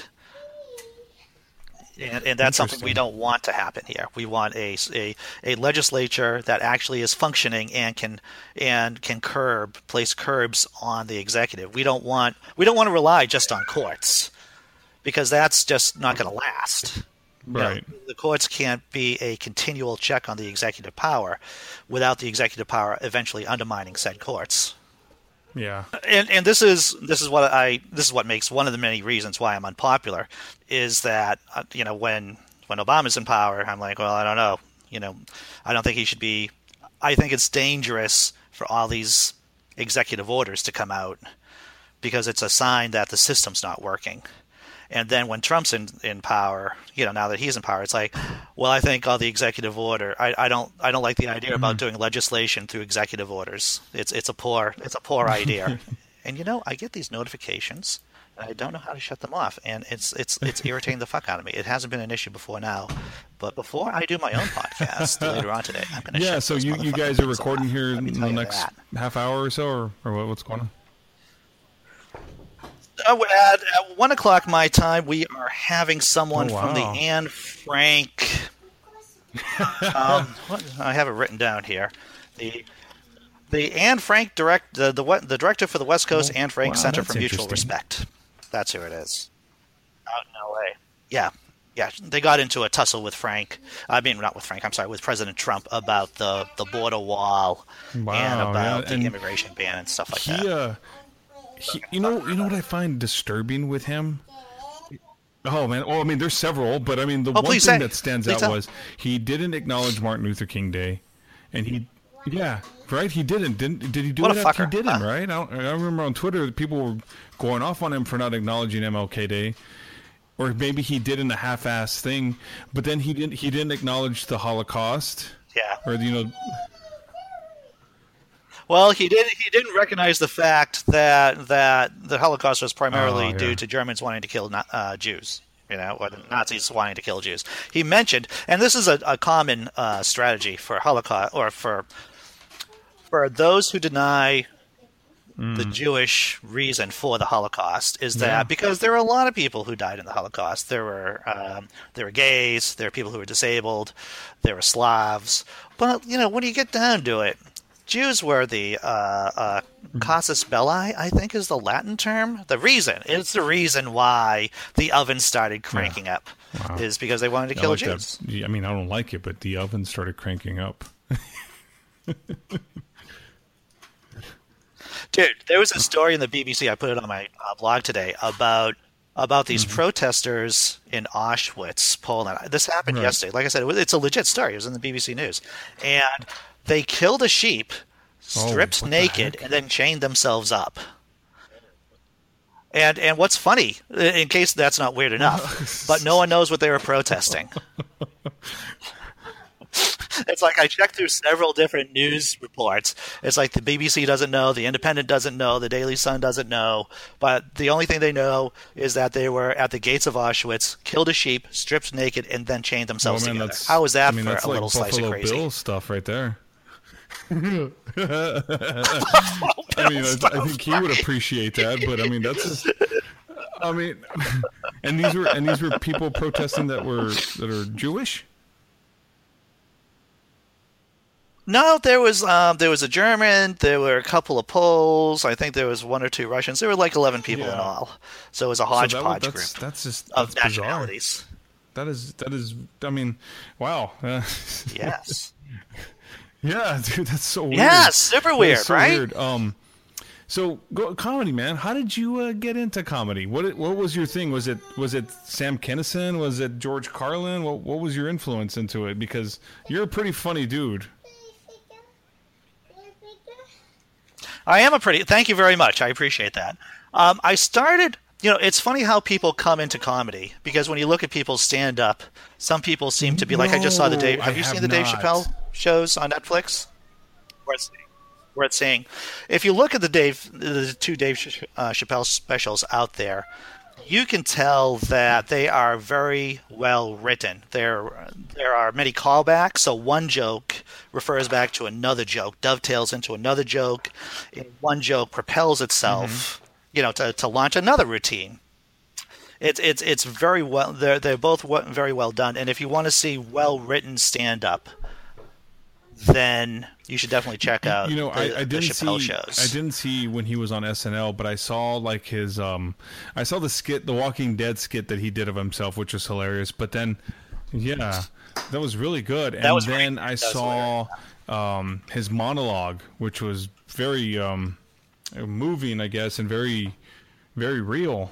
And, and that's something we don't want to happen here. We want a, a, a legislature that actually is functioning and can and can curb place curbs on the executive. We don't want we don't want to rely just on courts because that's just not going to last. You know, Right. the courts can't be a continual check on the executive power without the executive power eventually undermining said courts. Yeah. And and this is this is what I this is what makes one of the many reasons why I'm unpopular is that uh, you know when when Obama's in power I'm like well I don't know you know I don't think he should be I think it's dangerous for all these executive orders to come out because it's a sign that the system's not working. And then when Trump's in, in power, you know, now that he's in power, it's like, well, I think all the executive order. I, I don't I don't like the idea about mm. doing legislation through executive orders. It's it's a poor it's a poor idea. (laughs) and you know, I get these notifications. And I don't know how to shut them off, and it's it's it's irritating the fuck out of me. It hasn't been an issue before now, but before I do my own podcast later on today, I'm going (laughs) to. Yeah. So you, you guys are recording here in the next half hour or so, or, or what's going on? At, at one o'clock my time, we are having someone Oh, from the. Anne Frank. (laughs) um, I have it written down here. The the Anne Frank direct the the, the director for the West Coast Anne Frank wow, Center for Mutual. Respect. That's who it is. Out in L.A. Yeah. Yeah, they got into a tussle with Frank. I mean, not with Frank. I'm sorry, with President Trump about the, the border wall and about yeah, the and immigration ban and stuff like He, that. uh, he, you know, you know what I find disturbing with him. Oh man! Oh, I mean, there's several, but I mean, the Oh, one thing say. that stands Please out tell. was he didn't acknowledge Martin Luther King Day, and he, yeah, right, he didn't. Didn't did he do What it after he didn't? huh? Right? I, don't, I remember on Twitter people were going off on him for not acknowledging MLK Day, or maybe he did in a half-ass thing, but then he didn't. He didn't acknowledge the Holocaust, yeah. or you know, Well, he did. He didn't recognize the fact that that the Holocaust was primarily Oh, yeah. due to Germans wanting to kill uh, Jews. You know, or the Nazis wanting to kill Jews. He mentioned, and this is a, a common uh, strategy for Holocaust or for for those who deny the Jewish reason for the Holocaust is that Yeah. because there were a lot of people who died in the Holocaust. There were um, there were gays, there were people who were disabled, there were Slavs. But you know, when you get down to it, Jews were the uh, uh, casus belli, I think is the Latin term. The reason it's the reason why the oven started cranking up Wow. is because they wanted to I kill like Jews. that. I mean, I don't like it, but the oven started cranking up. Dude, there was a story in the BBC. I put it on my uh, blog today about about these Mm-hmm. protesters in Auschwitz, Poland. This happened Right. yesterday. Like I said, it was, it's a legit story. It was in the BBC News, and they killed a sheep, Oh, stripped the naked, and then chained themselves up. And and what's funny, in case that's not weird enough, (laughs) but no one knows what they were protesting. (laughs) It's like I checked through several different news reports. It's like the BBC doesn't know, the Independent doesn't know, the Daily Sun doesn't know, but the only thing they know is that they were at the gates of Auschwitz, killed a sheep, stripped naked, and then chained themselves Oh, man, together. How is that I mean, for that's a like little slice Buffalo of crazy? Bill stuff right there. I mean, I, I think he would appreciate that, but I mean, that's just. I mean, (laughs) and these were and these were people protesting that were that are Jewish. No, there was um, there was a German. There were a couple of Poles. I think there was one or two Russians. There were like eleven people in all. So it was a So that hodgepodge that's, group that's just of that's bizarre. nationalities. That is that is. I mean, wow. (laughs) Yes. Yeah, (laughs) dude, that's so weird. Yeah, super weird, so right? Weird. Um, so go, comedy, man. How did you uh, get into comedy? What what was your thing? Was it was it Sam Kinison? Was it George Carlin? What what was your influence into it? Because you're a pretty funny dude. I am a pretty. Thank you very much. I appreciate that. Um, I started. You know, it's funny how people come into comedy because when you look at people stand up, some people seem to be like, I just saw the No, Dave. I Have you have seen the Dave. Chappelle shows on Netflix? worth seeing. where it's saying, if you look at the Dave, the two Dave uh, Chappelle specials out there, you can tell that they are very well written. There, there are many callbacks. So one joke refers back to another joke, dovetails into another joke. One joke propels itself, you know, to, to launch another routine. It's it's it's very well. They're they're both very well done. And if you want to see well written stand up, then you should definitely check out you know, the, I, I didn't Chappelle see shows. I didn't see when he was on SNL, but I saw like his um I saw the skit, the Walking Dead skit that he did of himself, which was hilarious. But then, yeah, that was really good. And then I that saw um his monologue, which was very um moving, I guess, and very very real.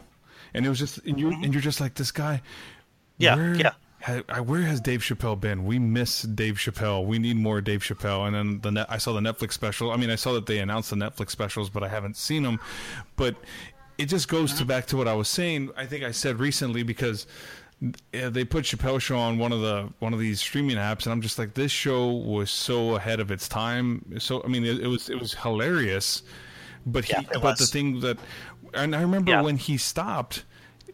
And it was just and you and you're just like this guy. Mm-hmm. Yeah, where, yeah. Where has Dave Chappelle been? We miss Dave Chappelle. We need more Dave Chappelle. And then the net, I saw the Netflix special. I mean, I saw that they announced the Netflix specials, but I haven't seen them. But it just goes to uh-huh. back to what I was saying. I think I said recently because they put Chappelle Show on one of the one of these streaming apps, and I'm just like, this show was so ahead of its time. So I mean, it, it was it was hilarious. But he, Yeah, but the thing that, and I remember Yeah. when he stopped,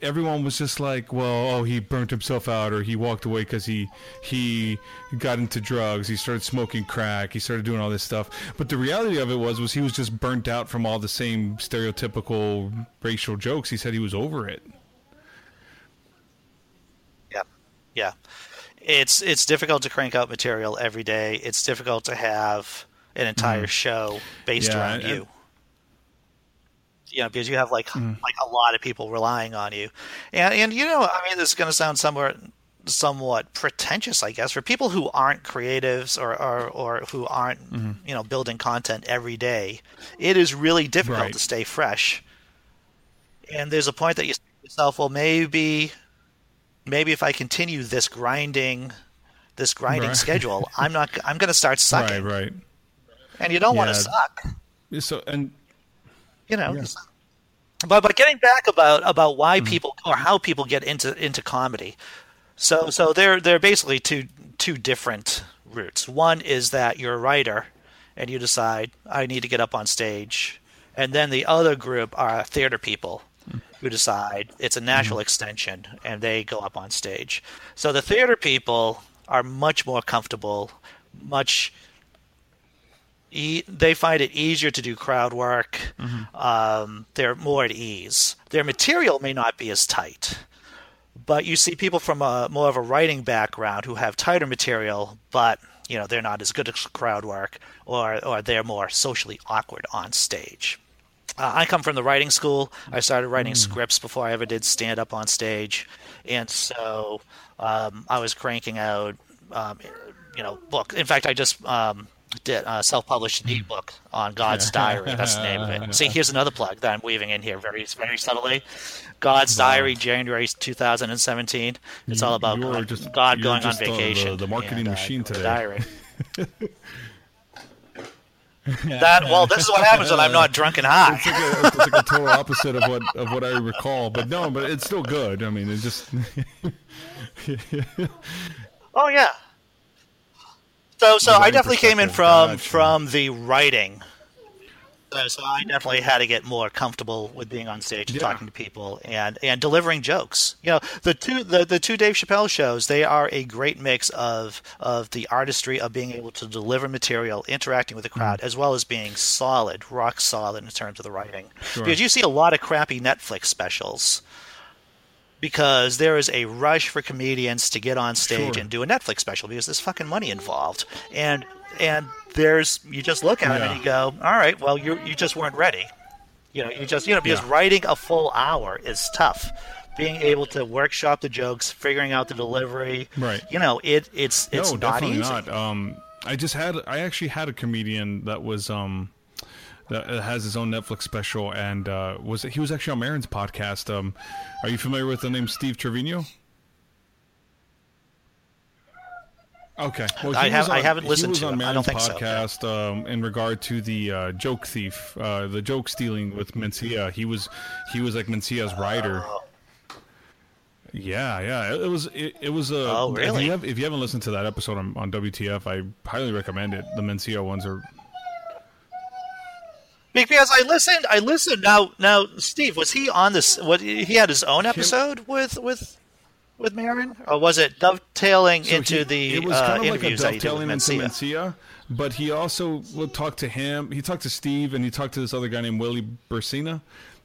everyone was just like, "Well, oh, he burnt himself out, or he walked away because he he got into drugs. He started smoking crack. He started doing all this stuff." But the reality of it was, was he was just burnt out from all the same stereotypical racial jokes. He said he was over it. Yeah, yeah. It's it's difficult to crank out material every day. It's difficult to have an entire show based Mm-hmm. Yeah, around and- you. You know, because you have like Mm. like a lot of people relying on you, and and you know, I mean, this is going to sound somewhat somewhat pretentious, I guess, for people who aren't creatives or or, or who aren't Mm-hmm. you know building content every day. It is really difficult Right. to stay fresh, and there's a point that you say to yourself, well, maybe maybe if I continue this grinding this grinding Right. schedule, I'm not I'm going to start (laughs) sucking. Right, right. And you don't want to suck, So and you know. Yeah. But but getting back about about why Mm-hmm. people or how people get into into comedy. So so they're they're basically two two different routes. One is that you're a writer and you decide I need to get up on stage. And then the other group are theater people who decide it's a natural extension and they go up on stage. So the theater people are much more comfortable, much e- they find it easier to do crowd work. Um, they're more at ease. Their material may not be as tight, but you see people from a more of a writing background who have tighter material, but you know they're not as good at crowd work, or or they're more socially awkward on stage. Uh, I come from the writing school. I started writing scripts before I ever did stand up on stage, and so um, I was cranking out, um, you know, book. In fact, I just um, did uh, self-published an ebook on God's Diary. That's the name of it. See, here's another plug that I'm weaving in here very, very subtly. God's Diary, January 2017. It's all about God, just- God going on the- the- vacation. the marketing and, uh, machine the today. Diary. (laughs) (laughs) that well, this is what happens when I'm not drunk and high. it's like, a, it's like a total opposite of what of what I recall. But no, but it's still good. I mean, it's just (laughs) Oh yeah. So so I definitely came in from gotcha. from the writing So, so I definitely had to get more comfortable with being on stage and Yeah. talking to people and, and delivering jokes. You know, the two the, the two Dave Chappelle shows they are a great mix of of the artistry of being able to deliver material, interacting with the crowd, Mm. as well as being solid, rock solid in terms of the writing. Because you see a lot of crappy Netflix specials. Because there is a rush for comedians to get on stage Sure. and do a Netflix special because there's fucking money involved, and and there's you just look at it and you go, all right, well you you just weren't ready. You know, you just you know because Yeah. writing a full hour is tough. Being able to workshop the jokes, figuring out the delivery, Right. You know, it it's it's no, not definitely easy. not. Um, I just had, I actually had a comedian that was, um, that has his own Netflix special, and uh, was he was actually on Maron's podcast. Um, are you familiar with the name Steve Trevino? Okay, well, I have- was I on- haven't listened to on him. I Maron's don't think so, podcast um, in regard to the uh, joke thief, uh, the joke stealing with Mencia. He was he was like Mencia's writer. Yeah, yeah. It, was it, it was a. Oh, If really? you, have, if you haven't listened to that episode on, on WTF, I highly recommend it. The Mencia ones are. Because I listened, I listened. Now, now, Steve, was he on this? What he had his own episode with with with Maron, or was it dovetailing So into he- the it was uh, kind of like a interviews that he did with dovetailing into Mencia? But he also would talk to him. He talked to Steve, and he talked to this other guy named Willie Barcena,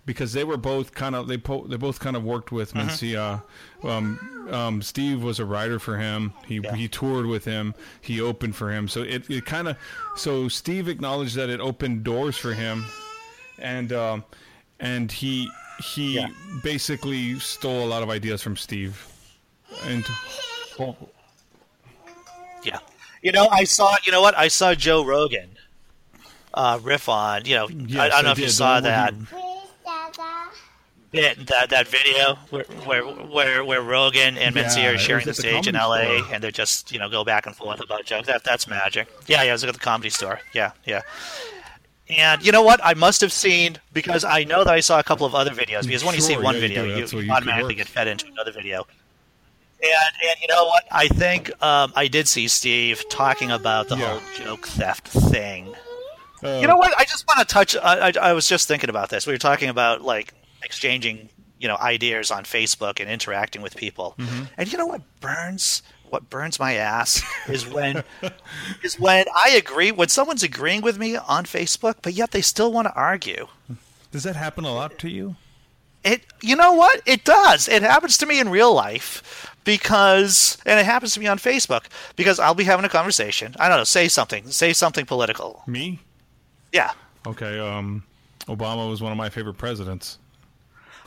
because they were both kind of they po- they both kind of worked with. Mencia. Um, um, Steve was a writer for him. He he toured with him. He opened for him. So it, it kind of so Steve acknowledged that it opened doors for him, and um, and he he Yeah. basically stole a lot of ideas from Steve. And Yeah. You know, I saw. You know what? I saw Joe Rogan uh, riff on. You know, I, Yes, I don't know I if you did. The saw that. he- bit that that video where where where, where Rogan and Yeah, Mencia are sharing the at the stage in L.A. Store. and they're just you know go back and forth about jokes. That that's magic. Yeah, yeah. I was at the comedy store. Yeah, yeah. And you know what? I must have seen because I know that I saw a couple of other videos. Because when you see one yeah, video, do. you, you automatically get fed into another video. And and you know what? I think um, I did see Steve talking about the Yeah. whole joke theft thing. uh, You know what? I just want to touch. I, I, I was just thinking about this. We were talking about like exchanging, you know, ideas on Facebook and interacting with people. Mm-hmm. And you know what burns? What burns my ass is when (laughs) is when I agree when someone's agreeing with me on Facebook, but yet they still want to argue. Does that happen a lot to you? It, you know what? It does. It happens to me in real life because, and it happens to me on Facebook because I'll be having a conversation. I don't know, say something, say something political. Me? Yeah, Okay. Um, Obama was one of my favorite presidents.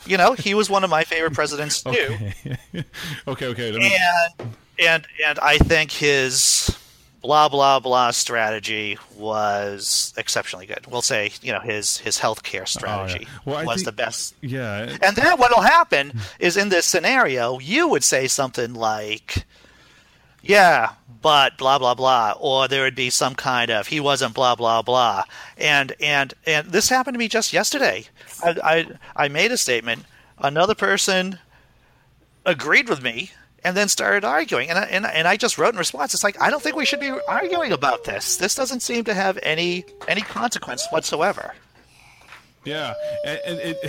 You know, he was one of my favorite presidents (laughs) too. Okay. (laughs) okay. Okay. Me, and and and I think his blah blah blah strategy was exceptionally good. We'll say you know his his healthcare oh, strategy Well, was think- the best. yeah. And then what'll happen is in this scenario, you would say something like, "Yeah, but blah blah blah," or there would be some kind of "he wasn't blah blah blah," and and and this happened to me just yesterday. I I, I made a statement. Another person agreed with me and then started arguing. And I, and, and I just wrote in response it's like I don't think we should be arguing about this. This doesn't seem to have any any consequence whatsoever Yeah. And, and it, (laughs)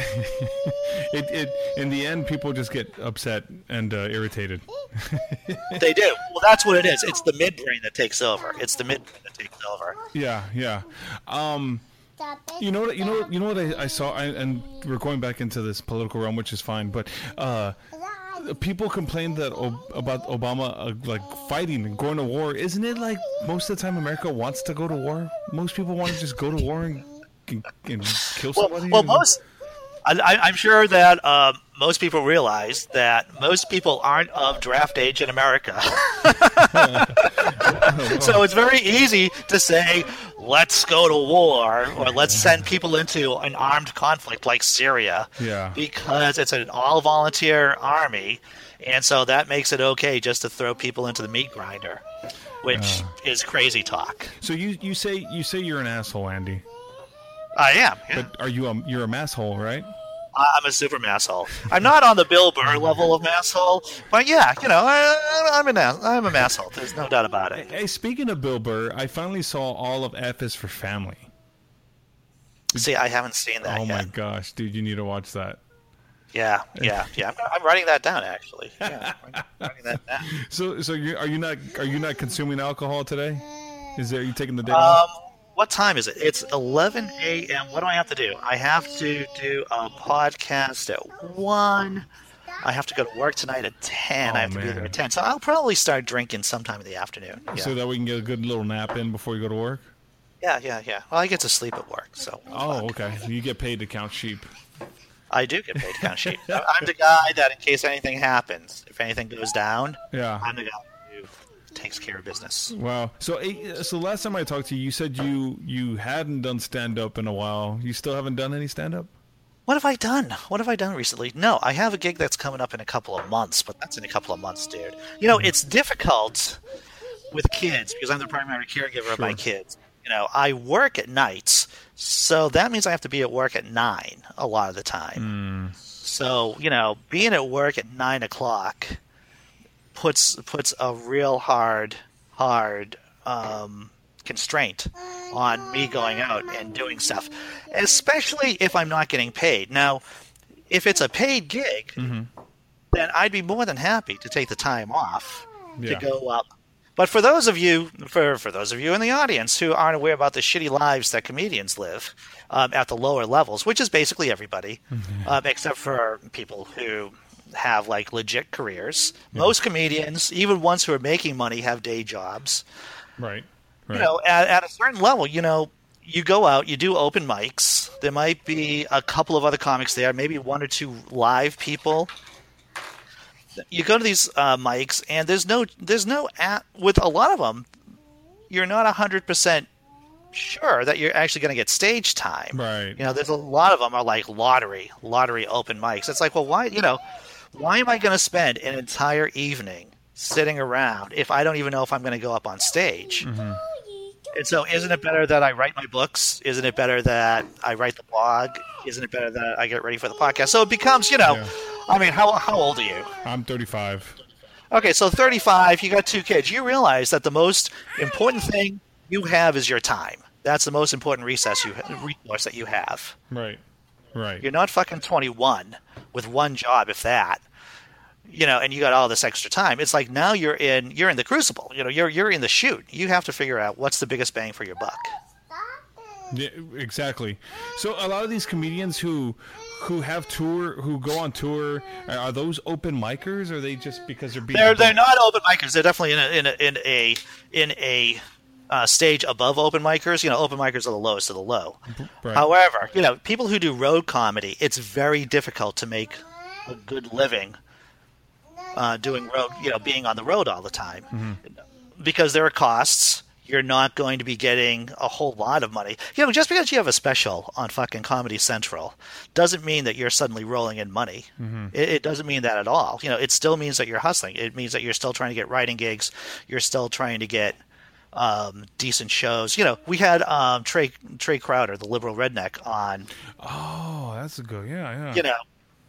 it, it, in the end, people just get upset and uh, irritated. (laughs) they do well that's what it is it's the midbrain that takes over it's the midbrain that takes over Yeah. Yeah. Um, you know what? You know. You know what I, I saw, I, and we're going back into this political realm, which is fine. But uh, people complain that about Obama uh, like fighting and going to war. Isn't it like most of the time America wants to go to war? Most people want to just go to war and, kill well, somebody. well most I, I'm sure that uh, most people realize that most people aren't of draft age in America. (laughs) so it's very easy to say, let's go to war or let's send people into an armed conflict like Syria. Yeah. Because it's an all volunteer army. And so that makes it okay just to throw people into the meat grinder, which is crazy talk. So you you say you say you're an asshole, Andy. I am. yeah. But are you a you're a masshole, right? I- I'm a super masshole. I'm not on the Bill Burr level of masshole, but yeah, you know, I, I'm an I'm a masshole. There's no doubt about it. Hey, speaking of Bill Burr, I finally saw all of F is for Family. See, I haven't seen that Oh my gosh, dude, you need to watch that. Yeah, yeah, yeah. I'm, I'm writing that down actually. Yeah, I'm writing that down. (laughs) So, so you are you not are you not consuming alcohol today? Is there are you taking the day um, off? What time is it? It's 11 a.m. What do I have to do? I have to do a podcast at one. I have to go to work tonight at 10. Oh, I have to be there at 10. So I'll probably start drinking sometime in the afternoon. Yeah, So that we can get a good little nap in before you go to work. yeah, yeah. yeah. Well, I get to sleep at work, so. Oh, okay. You get paid to count sheep. I do get paid to count sheep. (laughs) I'm the guy that, in case anything happens, if anything goes down, Yeah. I'm the guy takes care of business. Wow. So, eh, so last time I talked to you, you said you you hadn't done stand up in a while. You still haven't done any stand up? What have I done? What have I done recently? No, I have a gig that's coming up in a couple of months, but that's in a couple of months, dude. You know, it's difficult with kids because I'm the primary caregiver of my kids. You know, I work at nights, so that means I have to be at work at nine a lot of the time. So, you know, being at work at nine o'clock puts puts a real hard, hard um, constraint on me going out and doing stuff, especially if I'm not getting paid. Now, if it's a paid gig, then I'd be more than happy to take the time off Yeah. to go up. But for those of you, for for those of you in the audience who aren't aware about the shitty lives that comedians live um, at the lower levels, which is basically everybody, um, except for people who have like legit careers. Most comedians, even ones who are making money, have day jobs Right. Right. you know, at, at a certain level, you know, you go out, you do open mics. There might be a couple of other comics there, maybe one or two live people. You go to these uh, mics, and there's no, there's no at with a lot of them. You're not hundred percent sure that you're actually going to get stage time. Right. You know, there's a lot of them are like lottery, lottery open mics. It's like, well, why, you know, why am I going to spend an entire evening sitting around if I don't even know if I'm going to go up on stage? Mm-hmm. And so, isn't it better that I write my books? Isn't it better that I write the blog? Isn't it better that I get ready for the podcast? So it becomes, you know, Yeah. I mean, how how old are you? I'm 35. Okay, so 35, you got two kids. You realize that the most important thing you have is your time. That's the most important recess you resource that you have. Right. Right. You're not fucking 21 with one job, if that. You know, and you got all this extra time. It's like now you're in you're in the crucible. You know, you're you're in the shoot. You have to figure out what's the biggest bang for your buck. Yeah, exactly. So a lot of these comedians who who have tour who go on tour are- those open micers or are they just because they're being They're they're not open micers. They're definitely in a in a in a in a uh, stage above open micers. You know, open micers are the lowest of the low. Right. However, you know, people who do road comedy, it's very difficult to make a good living uh, doing road. You know, being on the road all the time because there are costs. You're not going to be getting a whole lot of money. You know, just because you have a special on fucking Comedy Central doesn't mean that you're suddenly rolling in money. It, it doesn't mean that at all. You know, it still means that you're hustling. It means that you're still trying to get writing gigs. You're still trying to get um, decent shows. You know, we had um, Trey Trey Crowder, the liberal redneck, on Oh, that's a good. Yeah, yeah. you know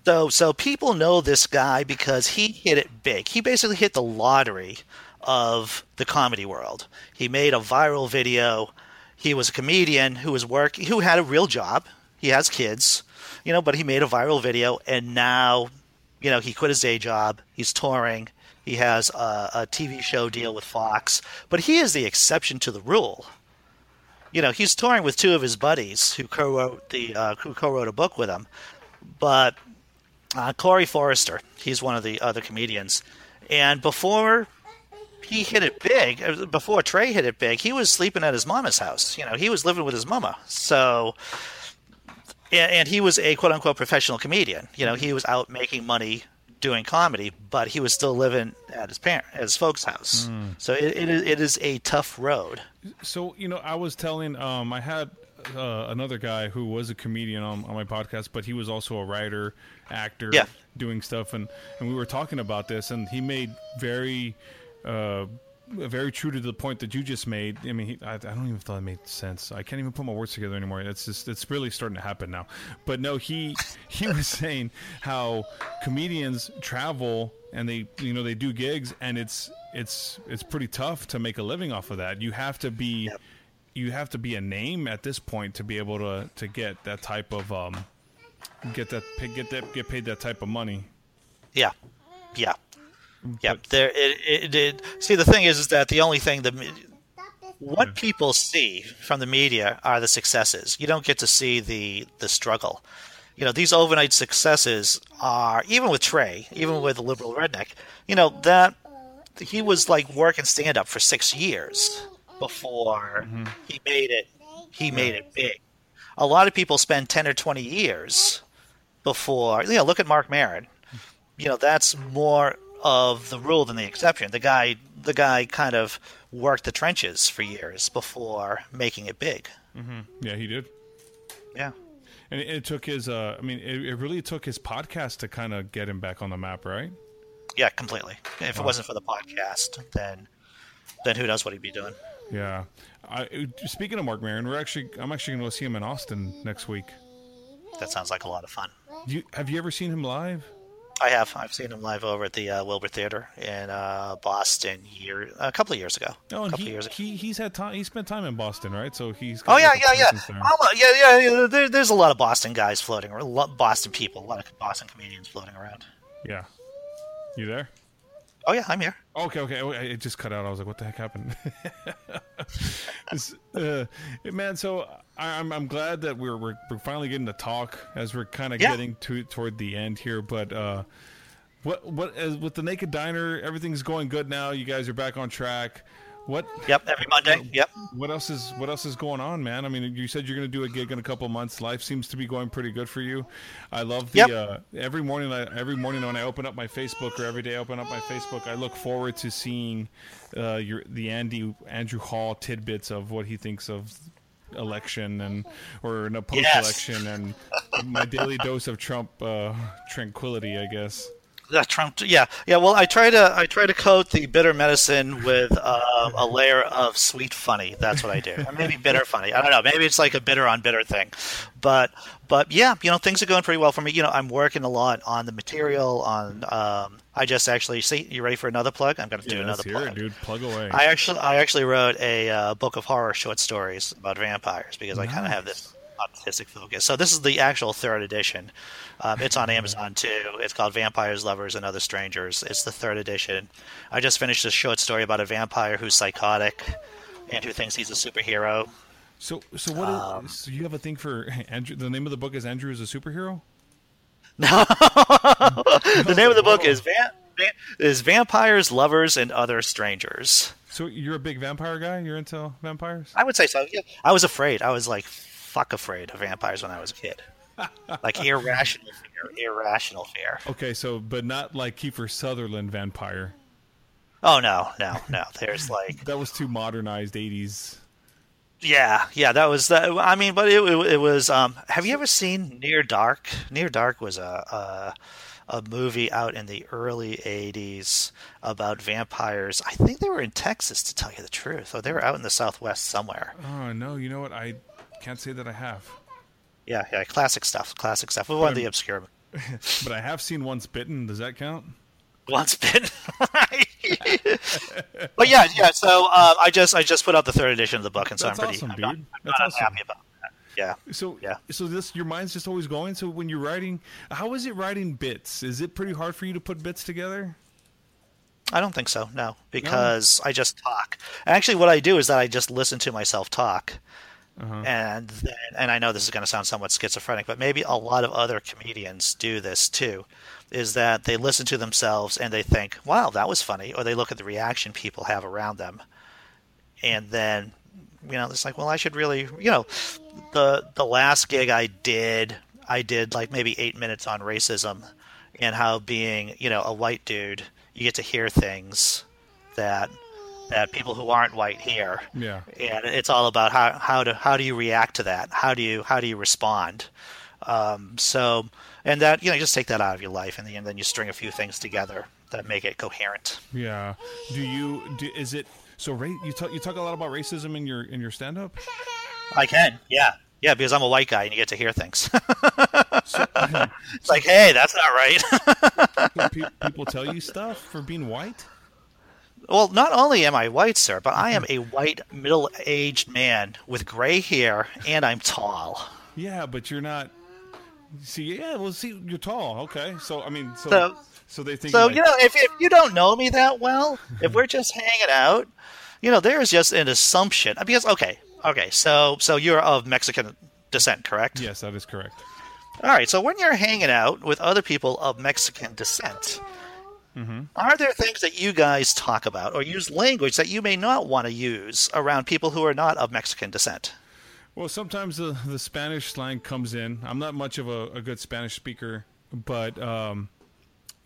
so so people know this guy because he hit it big he basically hit the lottery of the comedy world he made a viral video he was a comedian who was work who had a real job he has kids you know but he made a viral video and now you know he quit his day job he's touring he has a, a tv show deal with fox but he is the exception to the rule you know he's touring with two of his buddies who co-wrote the uh, who co-wrote a book with him but uh, Corey Forrester, he's one of the other comedians, and before he hit it big, uh, before Trey hit it big, he was sleeping at his mama's house. You know, he was living with his mama. So, and, and he was a quote unquote professional comedian. You know, he was out making money doing comedy, but he was still living at his parent, at his folks' house. So it, it, is, it is a tough road. So you know, I was telling, um, I had uh, another guy who was a comedian on, on my podcast, but he was also a writer, actor, Yeah. doing stuff, and and we were talking about this, and he made very. Uh, very true to the point that you just made. I mean, he, I, I don't even thought it made sense. I can't even put my words together anymore. It's just it's really starting to happen now. But no, he (laughs) he was saying how comedians travel and they you know they do gigs and it's it's it's pretty tough to make a living off of that. You have to be you have to be a name at this point to be able to to get that type of um get that get that get paid that type of money. Yeah, yeah, But- There, it, it, it. See, the thing is, is that the only thing that what people see from the media are the successes. You don't get to see the the struggle. You know, these overnight successes are even with Trey, even with the liberal redneck. You know that he was like working stand up for six years before mm-hmm. he made it. He made it big. A lot of people spend ten or twenty years before. You know, look at Marc Maron. You know, that's more of the rule than the exception. The guy, the guy, kind of worked the trenches for years before making it big. Yeah, he did. Yeah. And it, it took his uh I mean it, it really took his podcast to kind of get him back on the map, right? Yeah, completely. If it wasn't for the podcast, then then who knows what he'd be doing? Yeah. I speaking of Marc Maron, we're actually I'm actually going to go see him in Austin next week. That sounds like a lot of fun. You have you ever seen him live? I have. I've seen him live over at the uh, Wilbur Theater in uh, Boston year a couple of years ago. Oh, a and couple he, of years ago. he he's had time. He spent time in Boston, right? So he's. Oh yeah, yeah, yeah. Oh, yeah, yeah, yeah. There, there's a lot of Boston guys floating lot- Boston people, a lot of Boston comedians floating around. Yeah. You there? Oh yeah, I'm here. Okay, okay. Oh, It just cut out. I was like, "What the heck happened?" (laughs) Uh, man, so I, I'm I'm glad that we're, we're we're finally getting to talk as we're kind of Yeah. getting to toward the end here. But uh, what what as, with the Naked Diner, everything's going good now. You guys are back on track. What Yep, every Monday. Yep. what else is what else is going on, man? I mean, you said you're going to do a gig in a couple months. Life seems to be going pretty good for you. I love the Yep. uh, every morning. I, every morning when I open up my Facebook or every day I open up my Facebook, I look forward to seeing uh, your the Andy Andrew Hall tidbits of what he thinks of election and or in a post election and my daily dose of Trump uh, tranquility, I guess. Yeah, Trump. Yeah, yeah. Well, I try to I try to coat the bitter medicine with um, a layer of sweet funny. That's what I do. Or maybe bitter (laughs) funny. I don't know. Maybe it's like a bitter on bitter thing. But but yeah, you know, things are going pretty well for me. You know, I'm working a lot on the material. On um, I just actually see. You ready for another plug? I'm going to do Yeah, another plug. it, dude. Plug away. I actually I actually wrote a uh, book of horror short stories about vampires because I kind of have this autistic focus. So this is the actual third edition. Um, it's on Amazon too. It's called Vampires, Lovers, and Other Strangers. It's the third edition. I just finished a short story about a vampire who's psychotic and who thinks he's a superhero. so so what? Is, Um, so you have a thing for Andrew? The name of the book is Andrew is a superhero. (laughs) No, (laughs) the name of the book is Va- Va- is Vampires, Lovers, and Other Strangers. So you're a big vampire guy? You're into vampires? I would say so. Yeah. I was afraid. I was like fuck afraid of vampires when I was a kid. (laughs) Like irrational fear, irrational fear. Okay, so but not like Kiefer Sutherland vampire. Oh no, no, no. There's (laughs) like That was too modernized '80s. yeah, yeah. That was that. I mean, but it, it, it was. Um, have you ever seen Near Dark? Near Dark was a, a a movie out in the early '80s about vampires. I think they were in Texas, to tell you the truth, or they were out in the Southwest somewhere. Oh no, you know what? I can't say that I have, Yeah, yeah. Classic stuff. Classic stuff. One of the obscure. (laughs) but I have seen Once Bitten. Does that count? once bitten. (laughs) but yeah yeah so um, i just i just put out the third edition of the book and so That's i'm pretty awesome, I'm not. I'm That's not awesome. happy about that yeah So Yeah. So this your mind's just always going. So when you're writing, how is it writing bits? Is it pretty hard for you to put bits together? i don't think so no because i just talk actually what i do is that i just listen to myself talk Uh-huh. and then, and i know this is going to sound somewhat schizophrenic but maybe a lot of other comedians do this too is that they listen to themselves and they think wow that was funny or they look at the reaction people have around them and then you know it's like well i should really you know the the last gig i did i did like maybe eight minutes on racism and how being you know a white dude you get to hear things that that people who aren't white hear Yeah. and it's all about how how to how do you react to that how do you how do you respond um, so and that you know you just take that out of your life and then, you string a few things together that make it coherent Yeah. Do you? Do, is it so? Ra- you talk. You talk a lot about racism in your in your stand up. I can, yeah, yeah, because I'm a white guy and you get to hear things. (laughs) it's like, hey, that's not right. (laughs) People tell you stuff for being white. Well, not only am I white, sir, but I am mm-hmm. a white middle-aged man with gray hair, and I'm tall. Yeah, but you're not. See, yeah, well, see, you're tall. Okay, so I mean, so So- so, they think. So like, you know, if, if you don't know me that well, if (laughs) we're just hanging out, you know, there's just an assumption because okay, okay, so so you're of Mexican descent, correct? yes, that is correct. All right. So when you're hanging out with other people of Mexican descent, are there things that you guys talk about or use language that you may not want to use around people who are not of Mexican descent? Well, sometimes the the Spanish slang comes in. I'm not much of a, a good Spanish speaker, but um,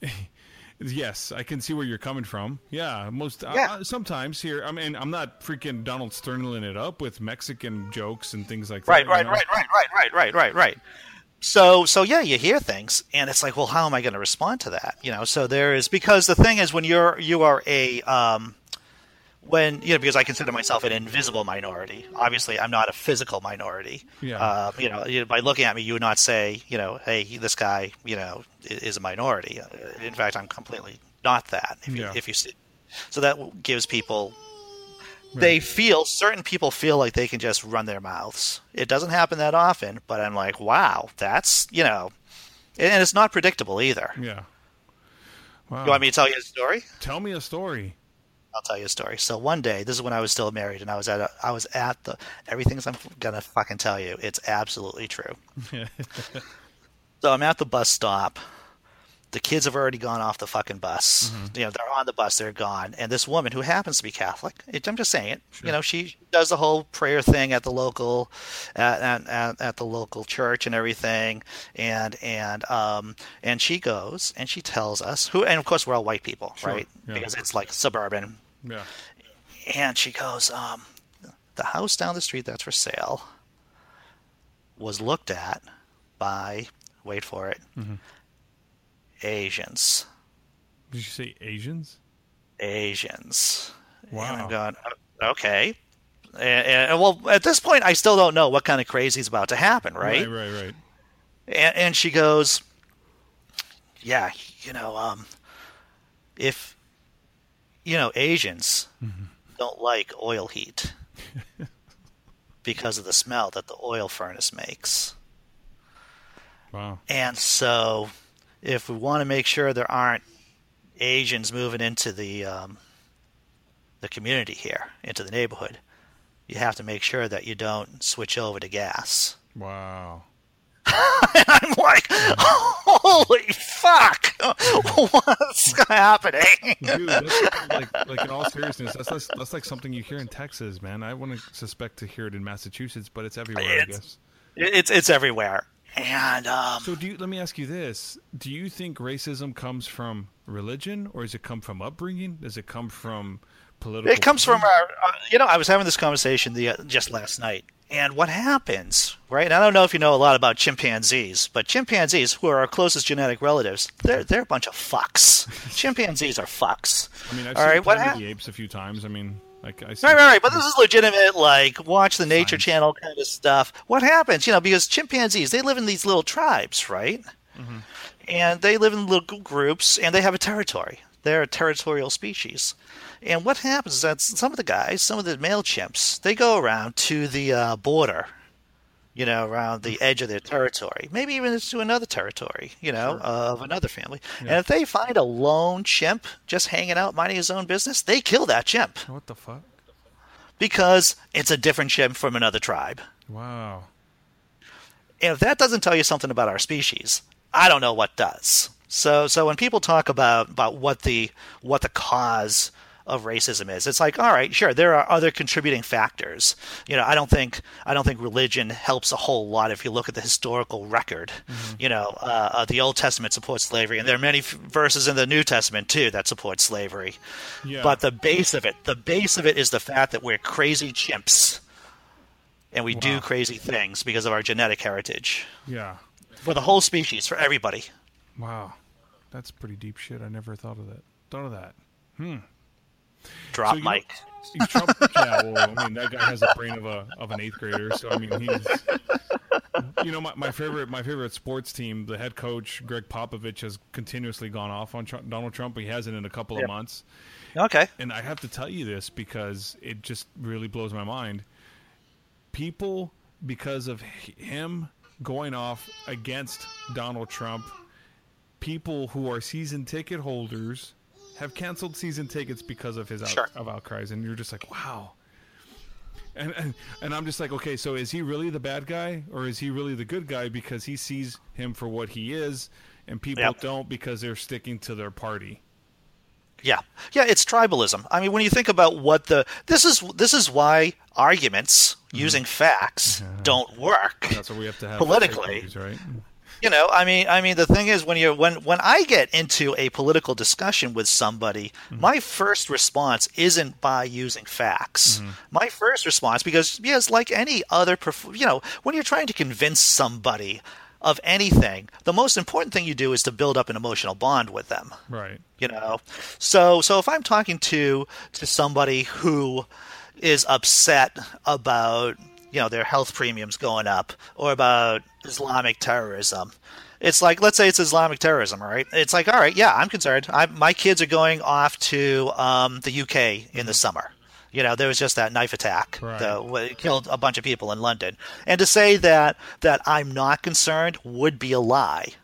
(laughs) yes, I can see where you're coming from. Yeah, most Yeah. Uh, sometimes here. I mean, I'm not freaking Donald Sterling it up with Mexican jokes and things like Right, that. right, you know? right, right, right, right, right, right, right. So, so yeah, you hear things, and it's like, well, how am I going to respond to that? You know, so there is because the thing is when you're you are a um, when you know because I consider myself an invisible minority. Obviously, I'm not a physical minority. Yeah. Uh, you know, by looking at me, you would not say, you know, hey, this guy, you know, is a minority. In fact, I'm completely not that. If you, Yeah. if you see, so that gives people they feel certain people feel like they can just run their mouths. It doesn't happen that often, but I'm like, wow, that's you know, and it's not predictable either. Yeah. Wow. You want me to tell you a story? Tell me a story. I'll tell you a story. So one day, this is when I was still married, and I was at a, I was at the everything's I'm gonna fucking tell you. It's absolutely true. (laughs) so I'm at the bus stop. The kids have already gone off the fucking bus. You know, they're on the bus, they're gone. And this woman who happens to be Catholic, I'm just saying it. You know, she does the whole prayer thing at the local, at, at, at, the local church and everything. And and um and she goes and she tells us who, and of course we're all white people, Sure, right? yeah. Because it's like suburban. Yeah. And she goes, um, the house down the street that's for sale was looked at by, wait for it, Asians. Did you say Asians? Asians. And Wow. I'm going, okay. And, and well, at this point, I still don't know what kind of crazy is about to happen, right? Right, right, right. And, and she goes, yeah, you know, um, if, you know, Asians don't like oil heat (laughs) because of the smell that the oil furnace makes. Wow. And so, if we want to make sure there aren't Asians moving into the um, the community here, into the neighborhood, you have to make sure that you don't switch over to gas. Wow. (laughs) I'm like, holy fuck, what's happening? Dude, like, like in all seriousness, that's, that's that's like something you hear in Texas, man. I wouldn't suspect to hear it in Massachusetts, but it's everywhere, I guess. It's it's everywhere, and um, So, do you, let me ask you this: Do you think racism comes from religion, or does it come from upbringing? Does it come from political? It comes from our, uh, you know, I was having this conversation the uh, just last night, and what happens, right? And I don't know if you know a lot about chimpanzees, but chimpanzees, who are our closest genetic relatives, they're they're a bunch of fucks. (laughs) chimpanzees are fucks. I mean, I've All seen right, what of the Apes a few times. I mean, like I see. Right, right, right. But this is legitimate, like watch the Nature. Channel kind of stuff. What happens, you know, because chimpanzees they live in these little tribes, right? And they live in little groups, and they have a territory. They're a territorial species. And what happens is that some of the guys, some of the male chimps, they go around to the uh, border, you know, around the edge of their territory, maybe even to another territory, you know, uh, of another family. And if they find a lone chimp just hanging out, minding his own business, they kill that chimp What the fuck? because it's a different chimp from another tribe. Wow. And if that doesn't tell you something about our species, I don't know what does. So so when people talk about about what the what the cause of racism is, it's like, all right, sure, there are other contributing factors. You know, I don't think I don't think religion helps a whole lot if you look at the historical record. You know, uh, uh, the Old Testament supports slavery, and there are many f- verses in the New Testament too that support slavery. Yeah. But the base of it, the base of it is the fact that we're crazy chimps. And we do crazy things because of our genetic heritage. Yeah. For the whole species, for everybody. Wow. That's pretty deep shit. I never thought of that. Thought of that. Drop So you know-. Trump, yeah, well, I mean, that guy has the brain of a of an eighth grader, so I mean, he's you know, my, my favorite my favorite sports team, the head coach Gregg Popovich has continuously gone off on Trump, Donald Trump. He hasn't in a couple Yep. of months, Okay. and I have to tell you this because it just really blows my mind. People, because of him going off against Donald Trump, people who are season ticket holders have canceled season tickets because of his out, Sure. of outcries, and you're just like, wow. And, and and I'm just like, okay, so is he really the bad guy, or is he really the good guy because he sees him for what he is, and people Yep. don't because they're sticking to their party. Yeah, yeah, it's tribalism. I mean, when you think about what the this is this is why arguments using facts uh-huh. don't work. That's what we have to have Politically. right? You know, I mean, I mean, the thing is, when you're when when I get into a political discussion with somebody, mm-hmm. my first response isn't by using facts. Mm-hmm. My first response, because yes, like any other, you know, when you're trying to convince somebody of anything, the most important thing you do is to build up an emotional bond with them Right. you know so so if i'm talking to to somebody who is upset about you know their health premiums going up or about islamic terrorism. It's like let's say it's islamic terrorism right? It's like all right yeah i'm concerned. I, my kids are going off to um, the uk in the summer. You know there was just that knife attack Right. that killed a bunch of people in london. And to say that that i'm not concerned would be a lie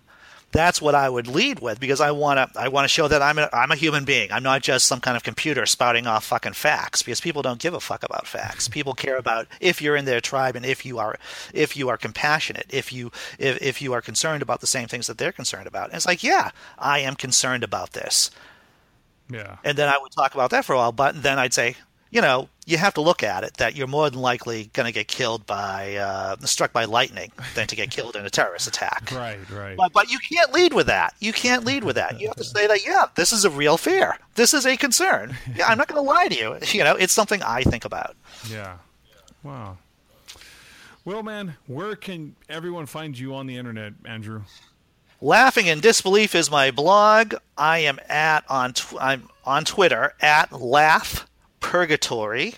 that's what I would lead with because I want to I want to show that I'm a, I'm a human being. I'm not just some kind of computer spouting off fucking facts because people don't give a fuck about facts. People care about if you're in their tribe and if you are if you are compassionate, if you if, if you are concerned about the same things that they're concerned about. And it's like, yeah, I am concerned about this. Yeah. And then I would talk about that for a while, but then I'd say, you know, you have to look at it that you're more than likely going to get killed by uh, struck by lightning than to get killed in a terrorist attack. (laughs) Right. Right. But, but you can't lead with that. You can't lead with that. You have to say that, yeah, this is a real fear. This is a concern. Yeah, I'm not going to lie to you. (laughs) You know, it's something I think about. Yeah. Wow. Well, man, where can everyone find you on the internet, Andrew? Laughing in disbelief is my blog. I am at on tw- I'm on Twitter at laugh purgatory.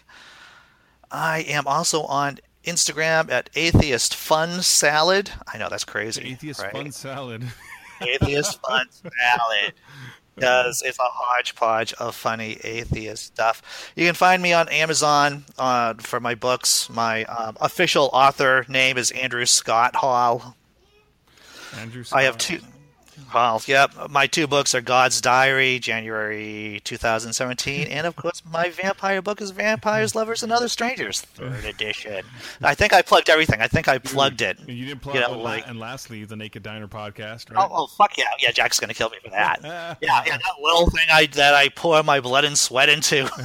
I am also on Instagram at atheist fun salad. I know that's crazy. Atheist right? Fun Salad. (laughs) atheist fun salad because it's a hodgepodge of funny atheist stuff. You can find me on Amazon uh, for my books. My um, official author name is Andrew Scott Hall. Andrew. I have two. Well, yep. My two books are God's Diary, January 2017, and of course, my vampire book is Vampires, Lovers, and Other Strangers, third edition. I think I plugged everything. I think I plugged it. You didn't plug. You know, like- and lastly, the Naked Diner podcast, right? Oh, oh, fuck yeah, yeah! Jack's gonna kill me for that. (laughs) yeah, yeah, that little thing I that I pour my blood and sweat into. (laughs)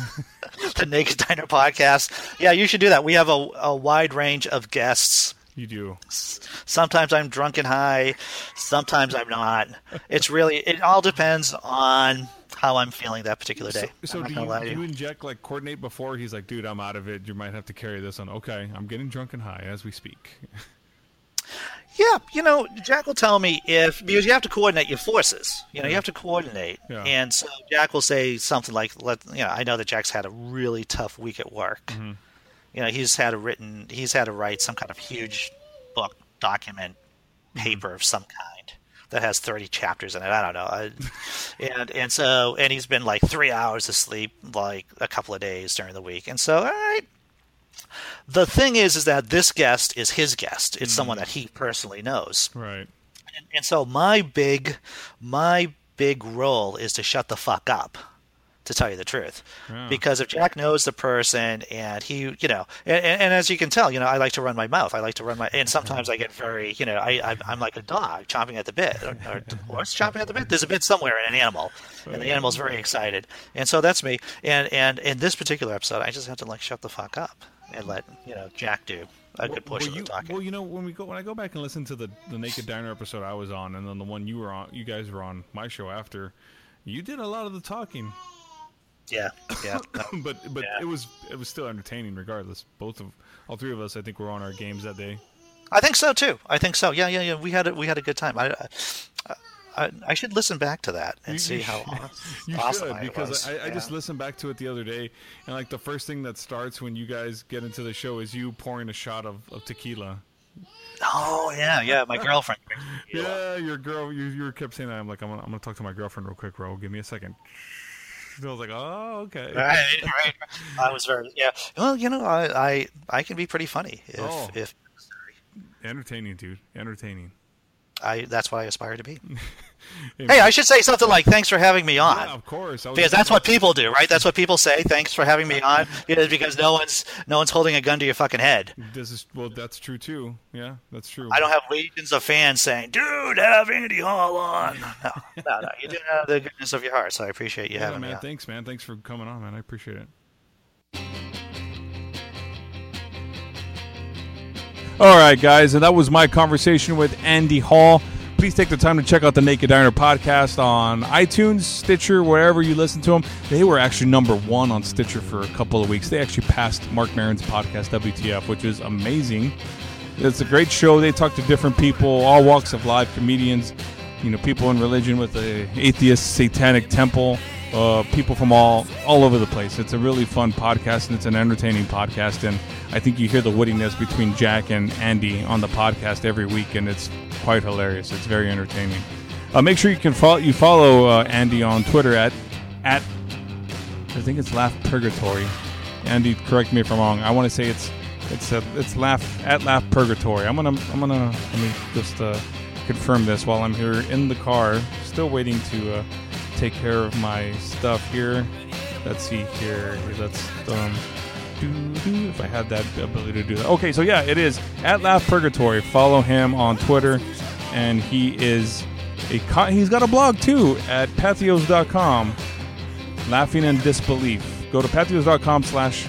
the Naked Diner podcast. Yeah, you should do that. We have a, a wide range of guests. You do. Sometimes I'm drunk and high. Sometimes I'm not. It's really it all depends on how I'm feeling that particular day. So I'm do you, do you. inject like coordinate before? He's like, dude, I'm out of it. You might have to carry this on. Okay, I'm getting drunk and high as we speak. (laughs) Yeah, you know, Jack will tell me if because you have to coordinate your forces. You know, you have to coordinate, Yeah. and so Jack will say something like, "Let you know." I know that Jack's had a really tough week at work. Mm-hmm. You know, he's had to written, he's had to write some kind of huge book, document, Mm-hmm. paper of some kind that has thirty chapters in it. I don't know, I, (laughs) and and so and he's been like three hours of sleep like a couple of days during the week, and so all right. The thing is, is that this guest is his guest. It's someone Mm. that he personally knows. right. And, and so my big my big role is to shut the fuck up to tell you the truth. Yeah. because if jack knows the person and he you know and, and, as you can tell you know i like to run my mouth. I like to run my and sometimes i get very you know i, i'm like a dog chomping at the bit. Or, horse chomping at the bit? There's a bit somewhere in an animal and the animal's very excited. And so that's me. And and in this particular episode i just have to like shut the fuck up and let you know jack do a good portion well, you, of the talking. well, you know, when we go when I go back and listen to the the Naked Diner episode I was on, and then the one you were on, you guys were on my show after. You did a lot of the talking, yeah yeah (coughs) but but Yeah. it was it was still entertaining regardless. Both of all three of us, I think, were on our games that day. I think so too. I think so. Yeah, yeah, yeah. We had a, we had a good time. I, I, I, I should listen back to that and You- see you how should- (laughs) awesome, You should because. I, I just listened back to it the other day, and like the first thing that starts when you guys get into the show is you pouring a shot of, of tequila. Oh yeah, yeah. My girlfriend. (laughs) Yeah, your girl. You, you kept saying that. I'm like, I'm gonna, I'm gonna talk to my girlfriend real quick, bro. Give me a second. (laughs) I was like, oh, okay. Right, right. I was very yeah. Well, you know, I I, I can be pretty funny if Oh. if Entertaining, dude. Entertaining. I that's what I aspire to be. (laughs) hey, I should say something like "Thanks for having me on." Yeah, of course. Because that's what people do, right? That's what people say. Thanks for having me on. (laughs) Because because no one's no one's holding a gun to your fucking head. This is well. That's true too. Yeah, that's true. I don't have legions of fans saying, "Dude, have Andy Hall on." (laughs) No, no, no. You do have the goodness of your heart, so I appreciate you Yeah, having man. me on. Thanks, man. Thanks for coming on, man. I appreciate it. All right, guys, and that was my conversation with Andy Hall. Please take the time to check out the Naked Diner podcast on iTunes, Stitcher, wherever you listen to them. They were actually number one on Stitcher for a couple of weeks. They actually passed Marc Maron's podcast, WTF, which is amazing. It's a great show. They talk to different people, all walks of life, comedians, you know, people in religion with the atheist satanic temple, uh, people from all all over the place. It's a really fun podcast and it's an entertaining podcast. And I think you hear the wittiness between Jack and Andy on the podcast every week, and it's quite hilarious. It's very entertaining. Uh, make sure you can follow you follow uh, Andy on Twitter at at I think it's Laugh Purgatory. Andy, correct me if I'm wrong. I want to say it's it's a, it's Laugh at Laugh Purgatory. I'm gonna I'm gonna let me just uh, confirm this while I'm here in the car, still waiting to uh, take care of my stuff here. Let's see here. Let's um, if I had that ability to do that. Okay, so yeah, it is at Laugh Purgatory. Follow him on Twitter, and he is a he's got a blog too at patheos.com laughing and disbelief. Go to patheos.com slash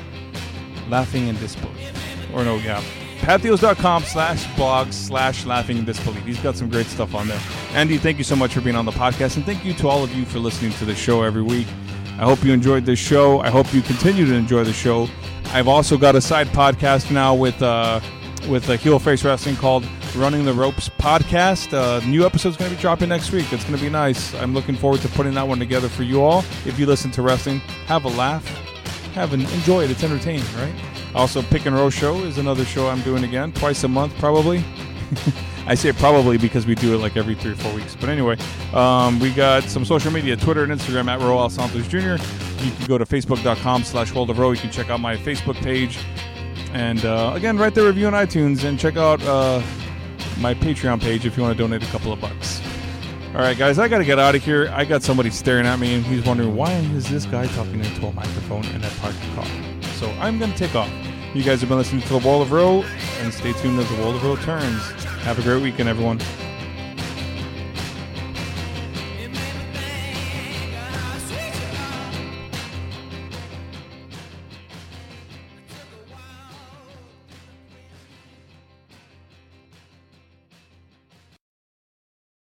laughing and disbelief. Or no, yeah. Patheos.com slash blog slash laughing in disbelief. He's got some great stuff on there. Andy, thank you so much for being on the podcast. And thank you to all of you for listening to the show every week. I hope you enjoyed this show. I hope you continue to enjoy the show. I've also got a side podcast now with uh, with uh, Heel Face Wrestling called Running the Ropes Podcast. Uh, new episode's going to be dropping next week. It's going to be nice. I'm looking forward to putting that one together for you all. If you listen to wrestling, have a laugh, have an enjoy it. It's entertaining, right? Also, Pick and Roll Show is another show I'm doing again, twice a month probably. (laughs) I say probably because we do it like every three or four weeks. But anyway, um, we got some social media, Twitter and Instagram at Raul Santos Jr. You can go to facebook.com slash World of Row. You can check out my Facebook page. And uh, again, write the review on iTunes and check out uh, my Patreon page if you want to donate a couple of bucks. All right, guys, I got to get out of here. I got somebody staring at me and he's wondering why is this guy talking into a microphone in a parked car? So I'm going to take off. You guys have been listening to the World of Row and stay tuned as the World of Row turns. Have a great weekend, everyone.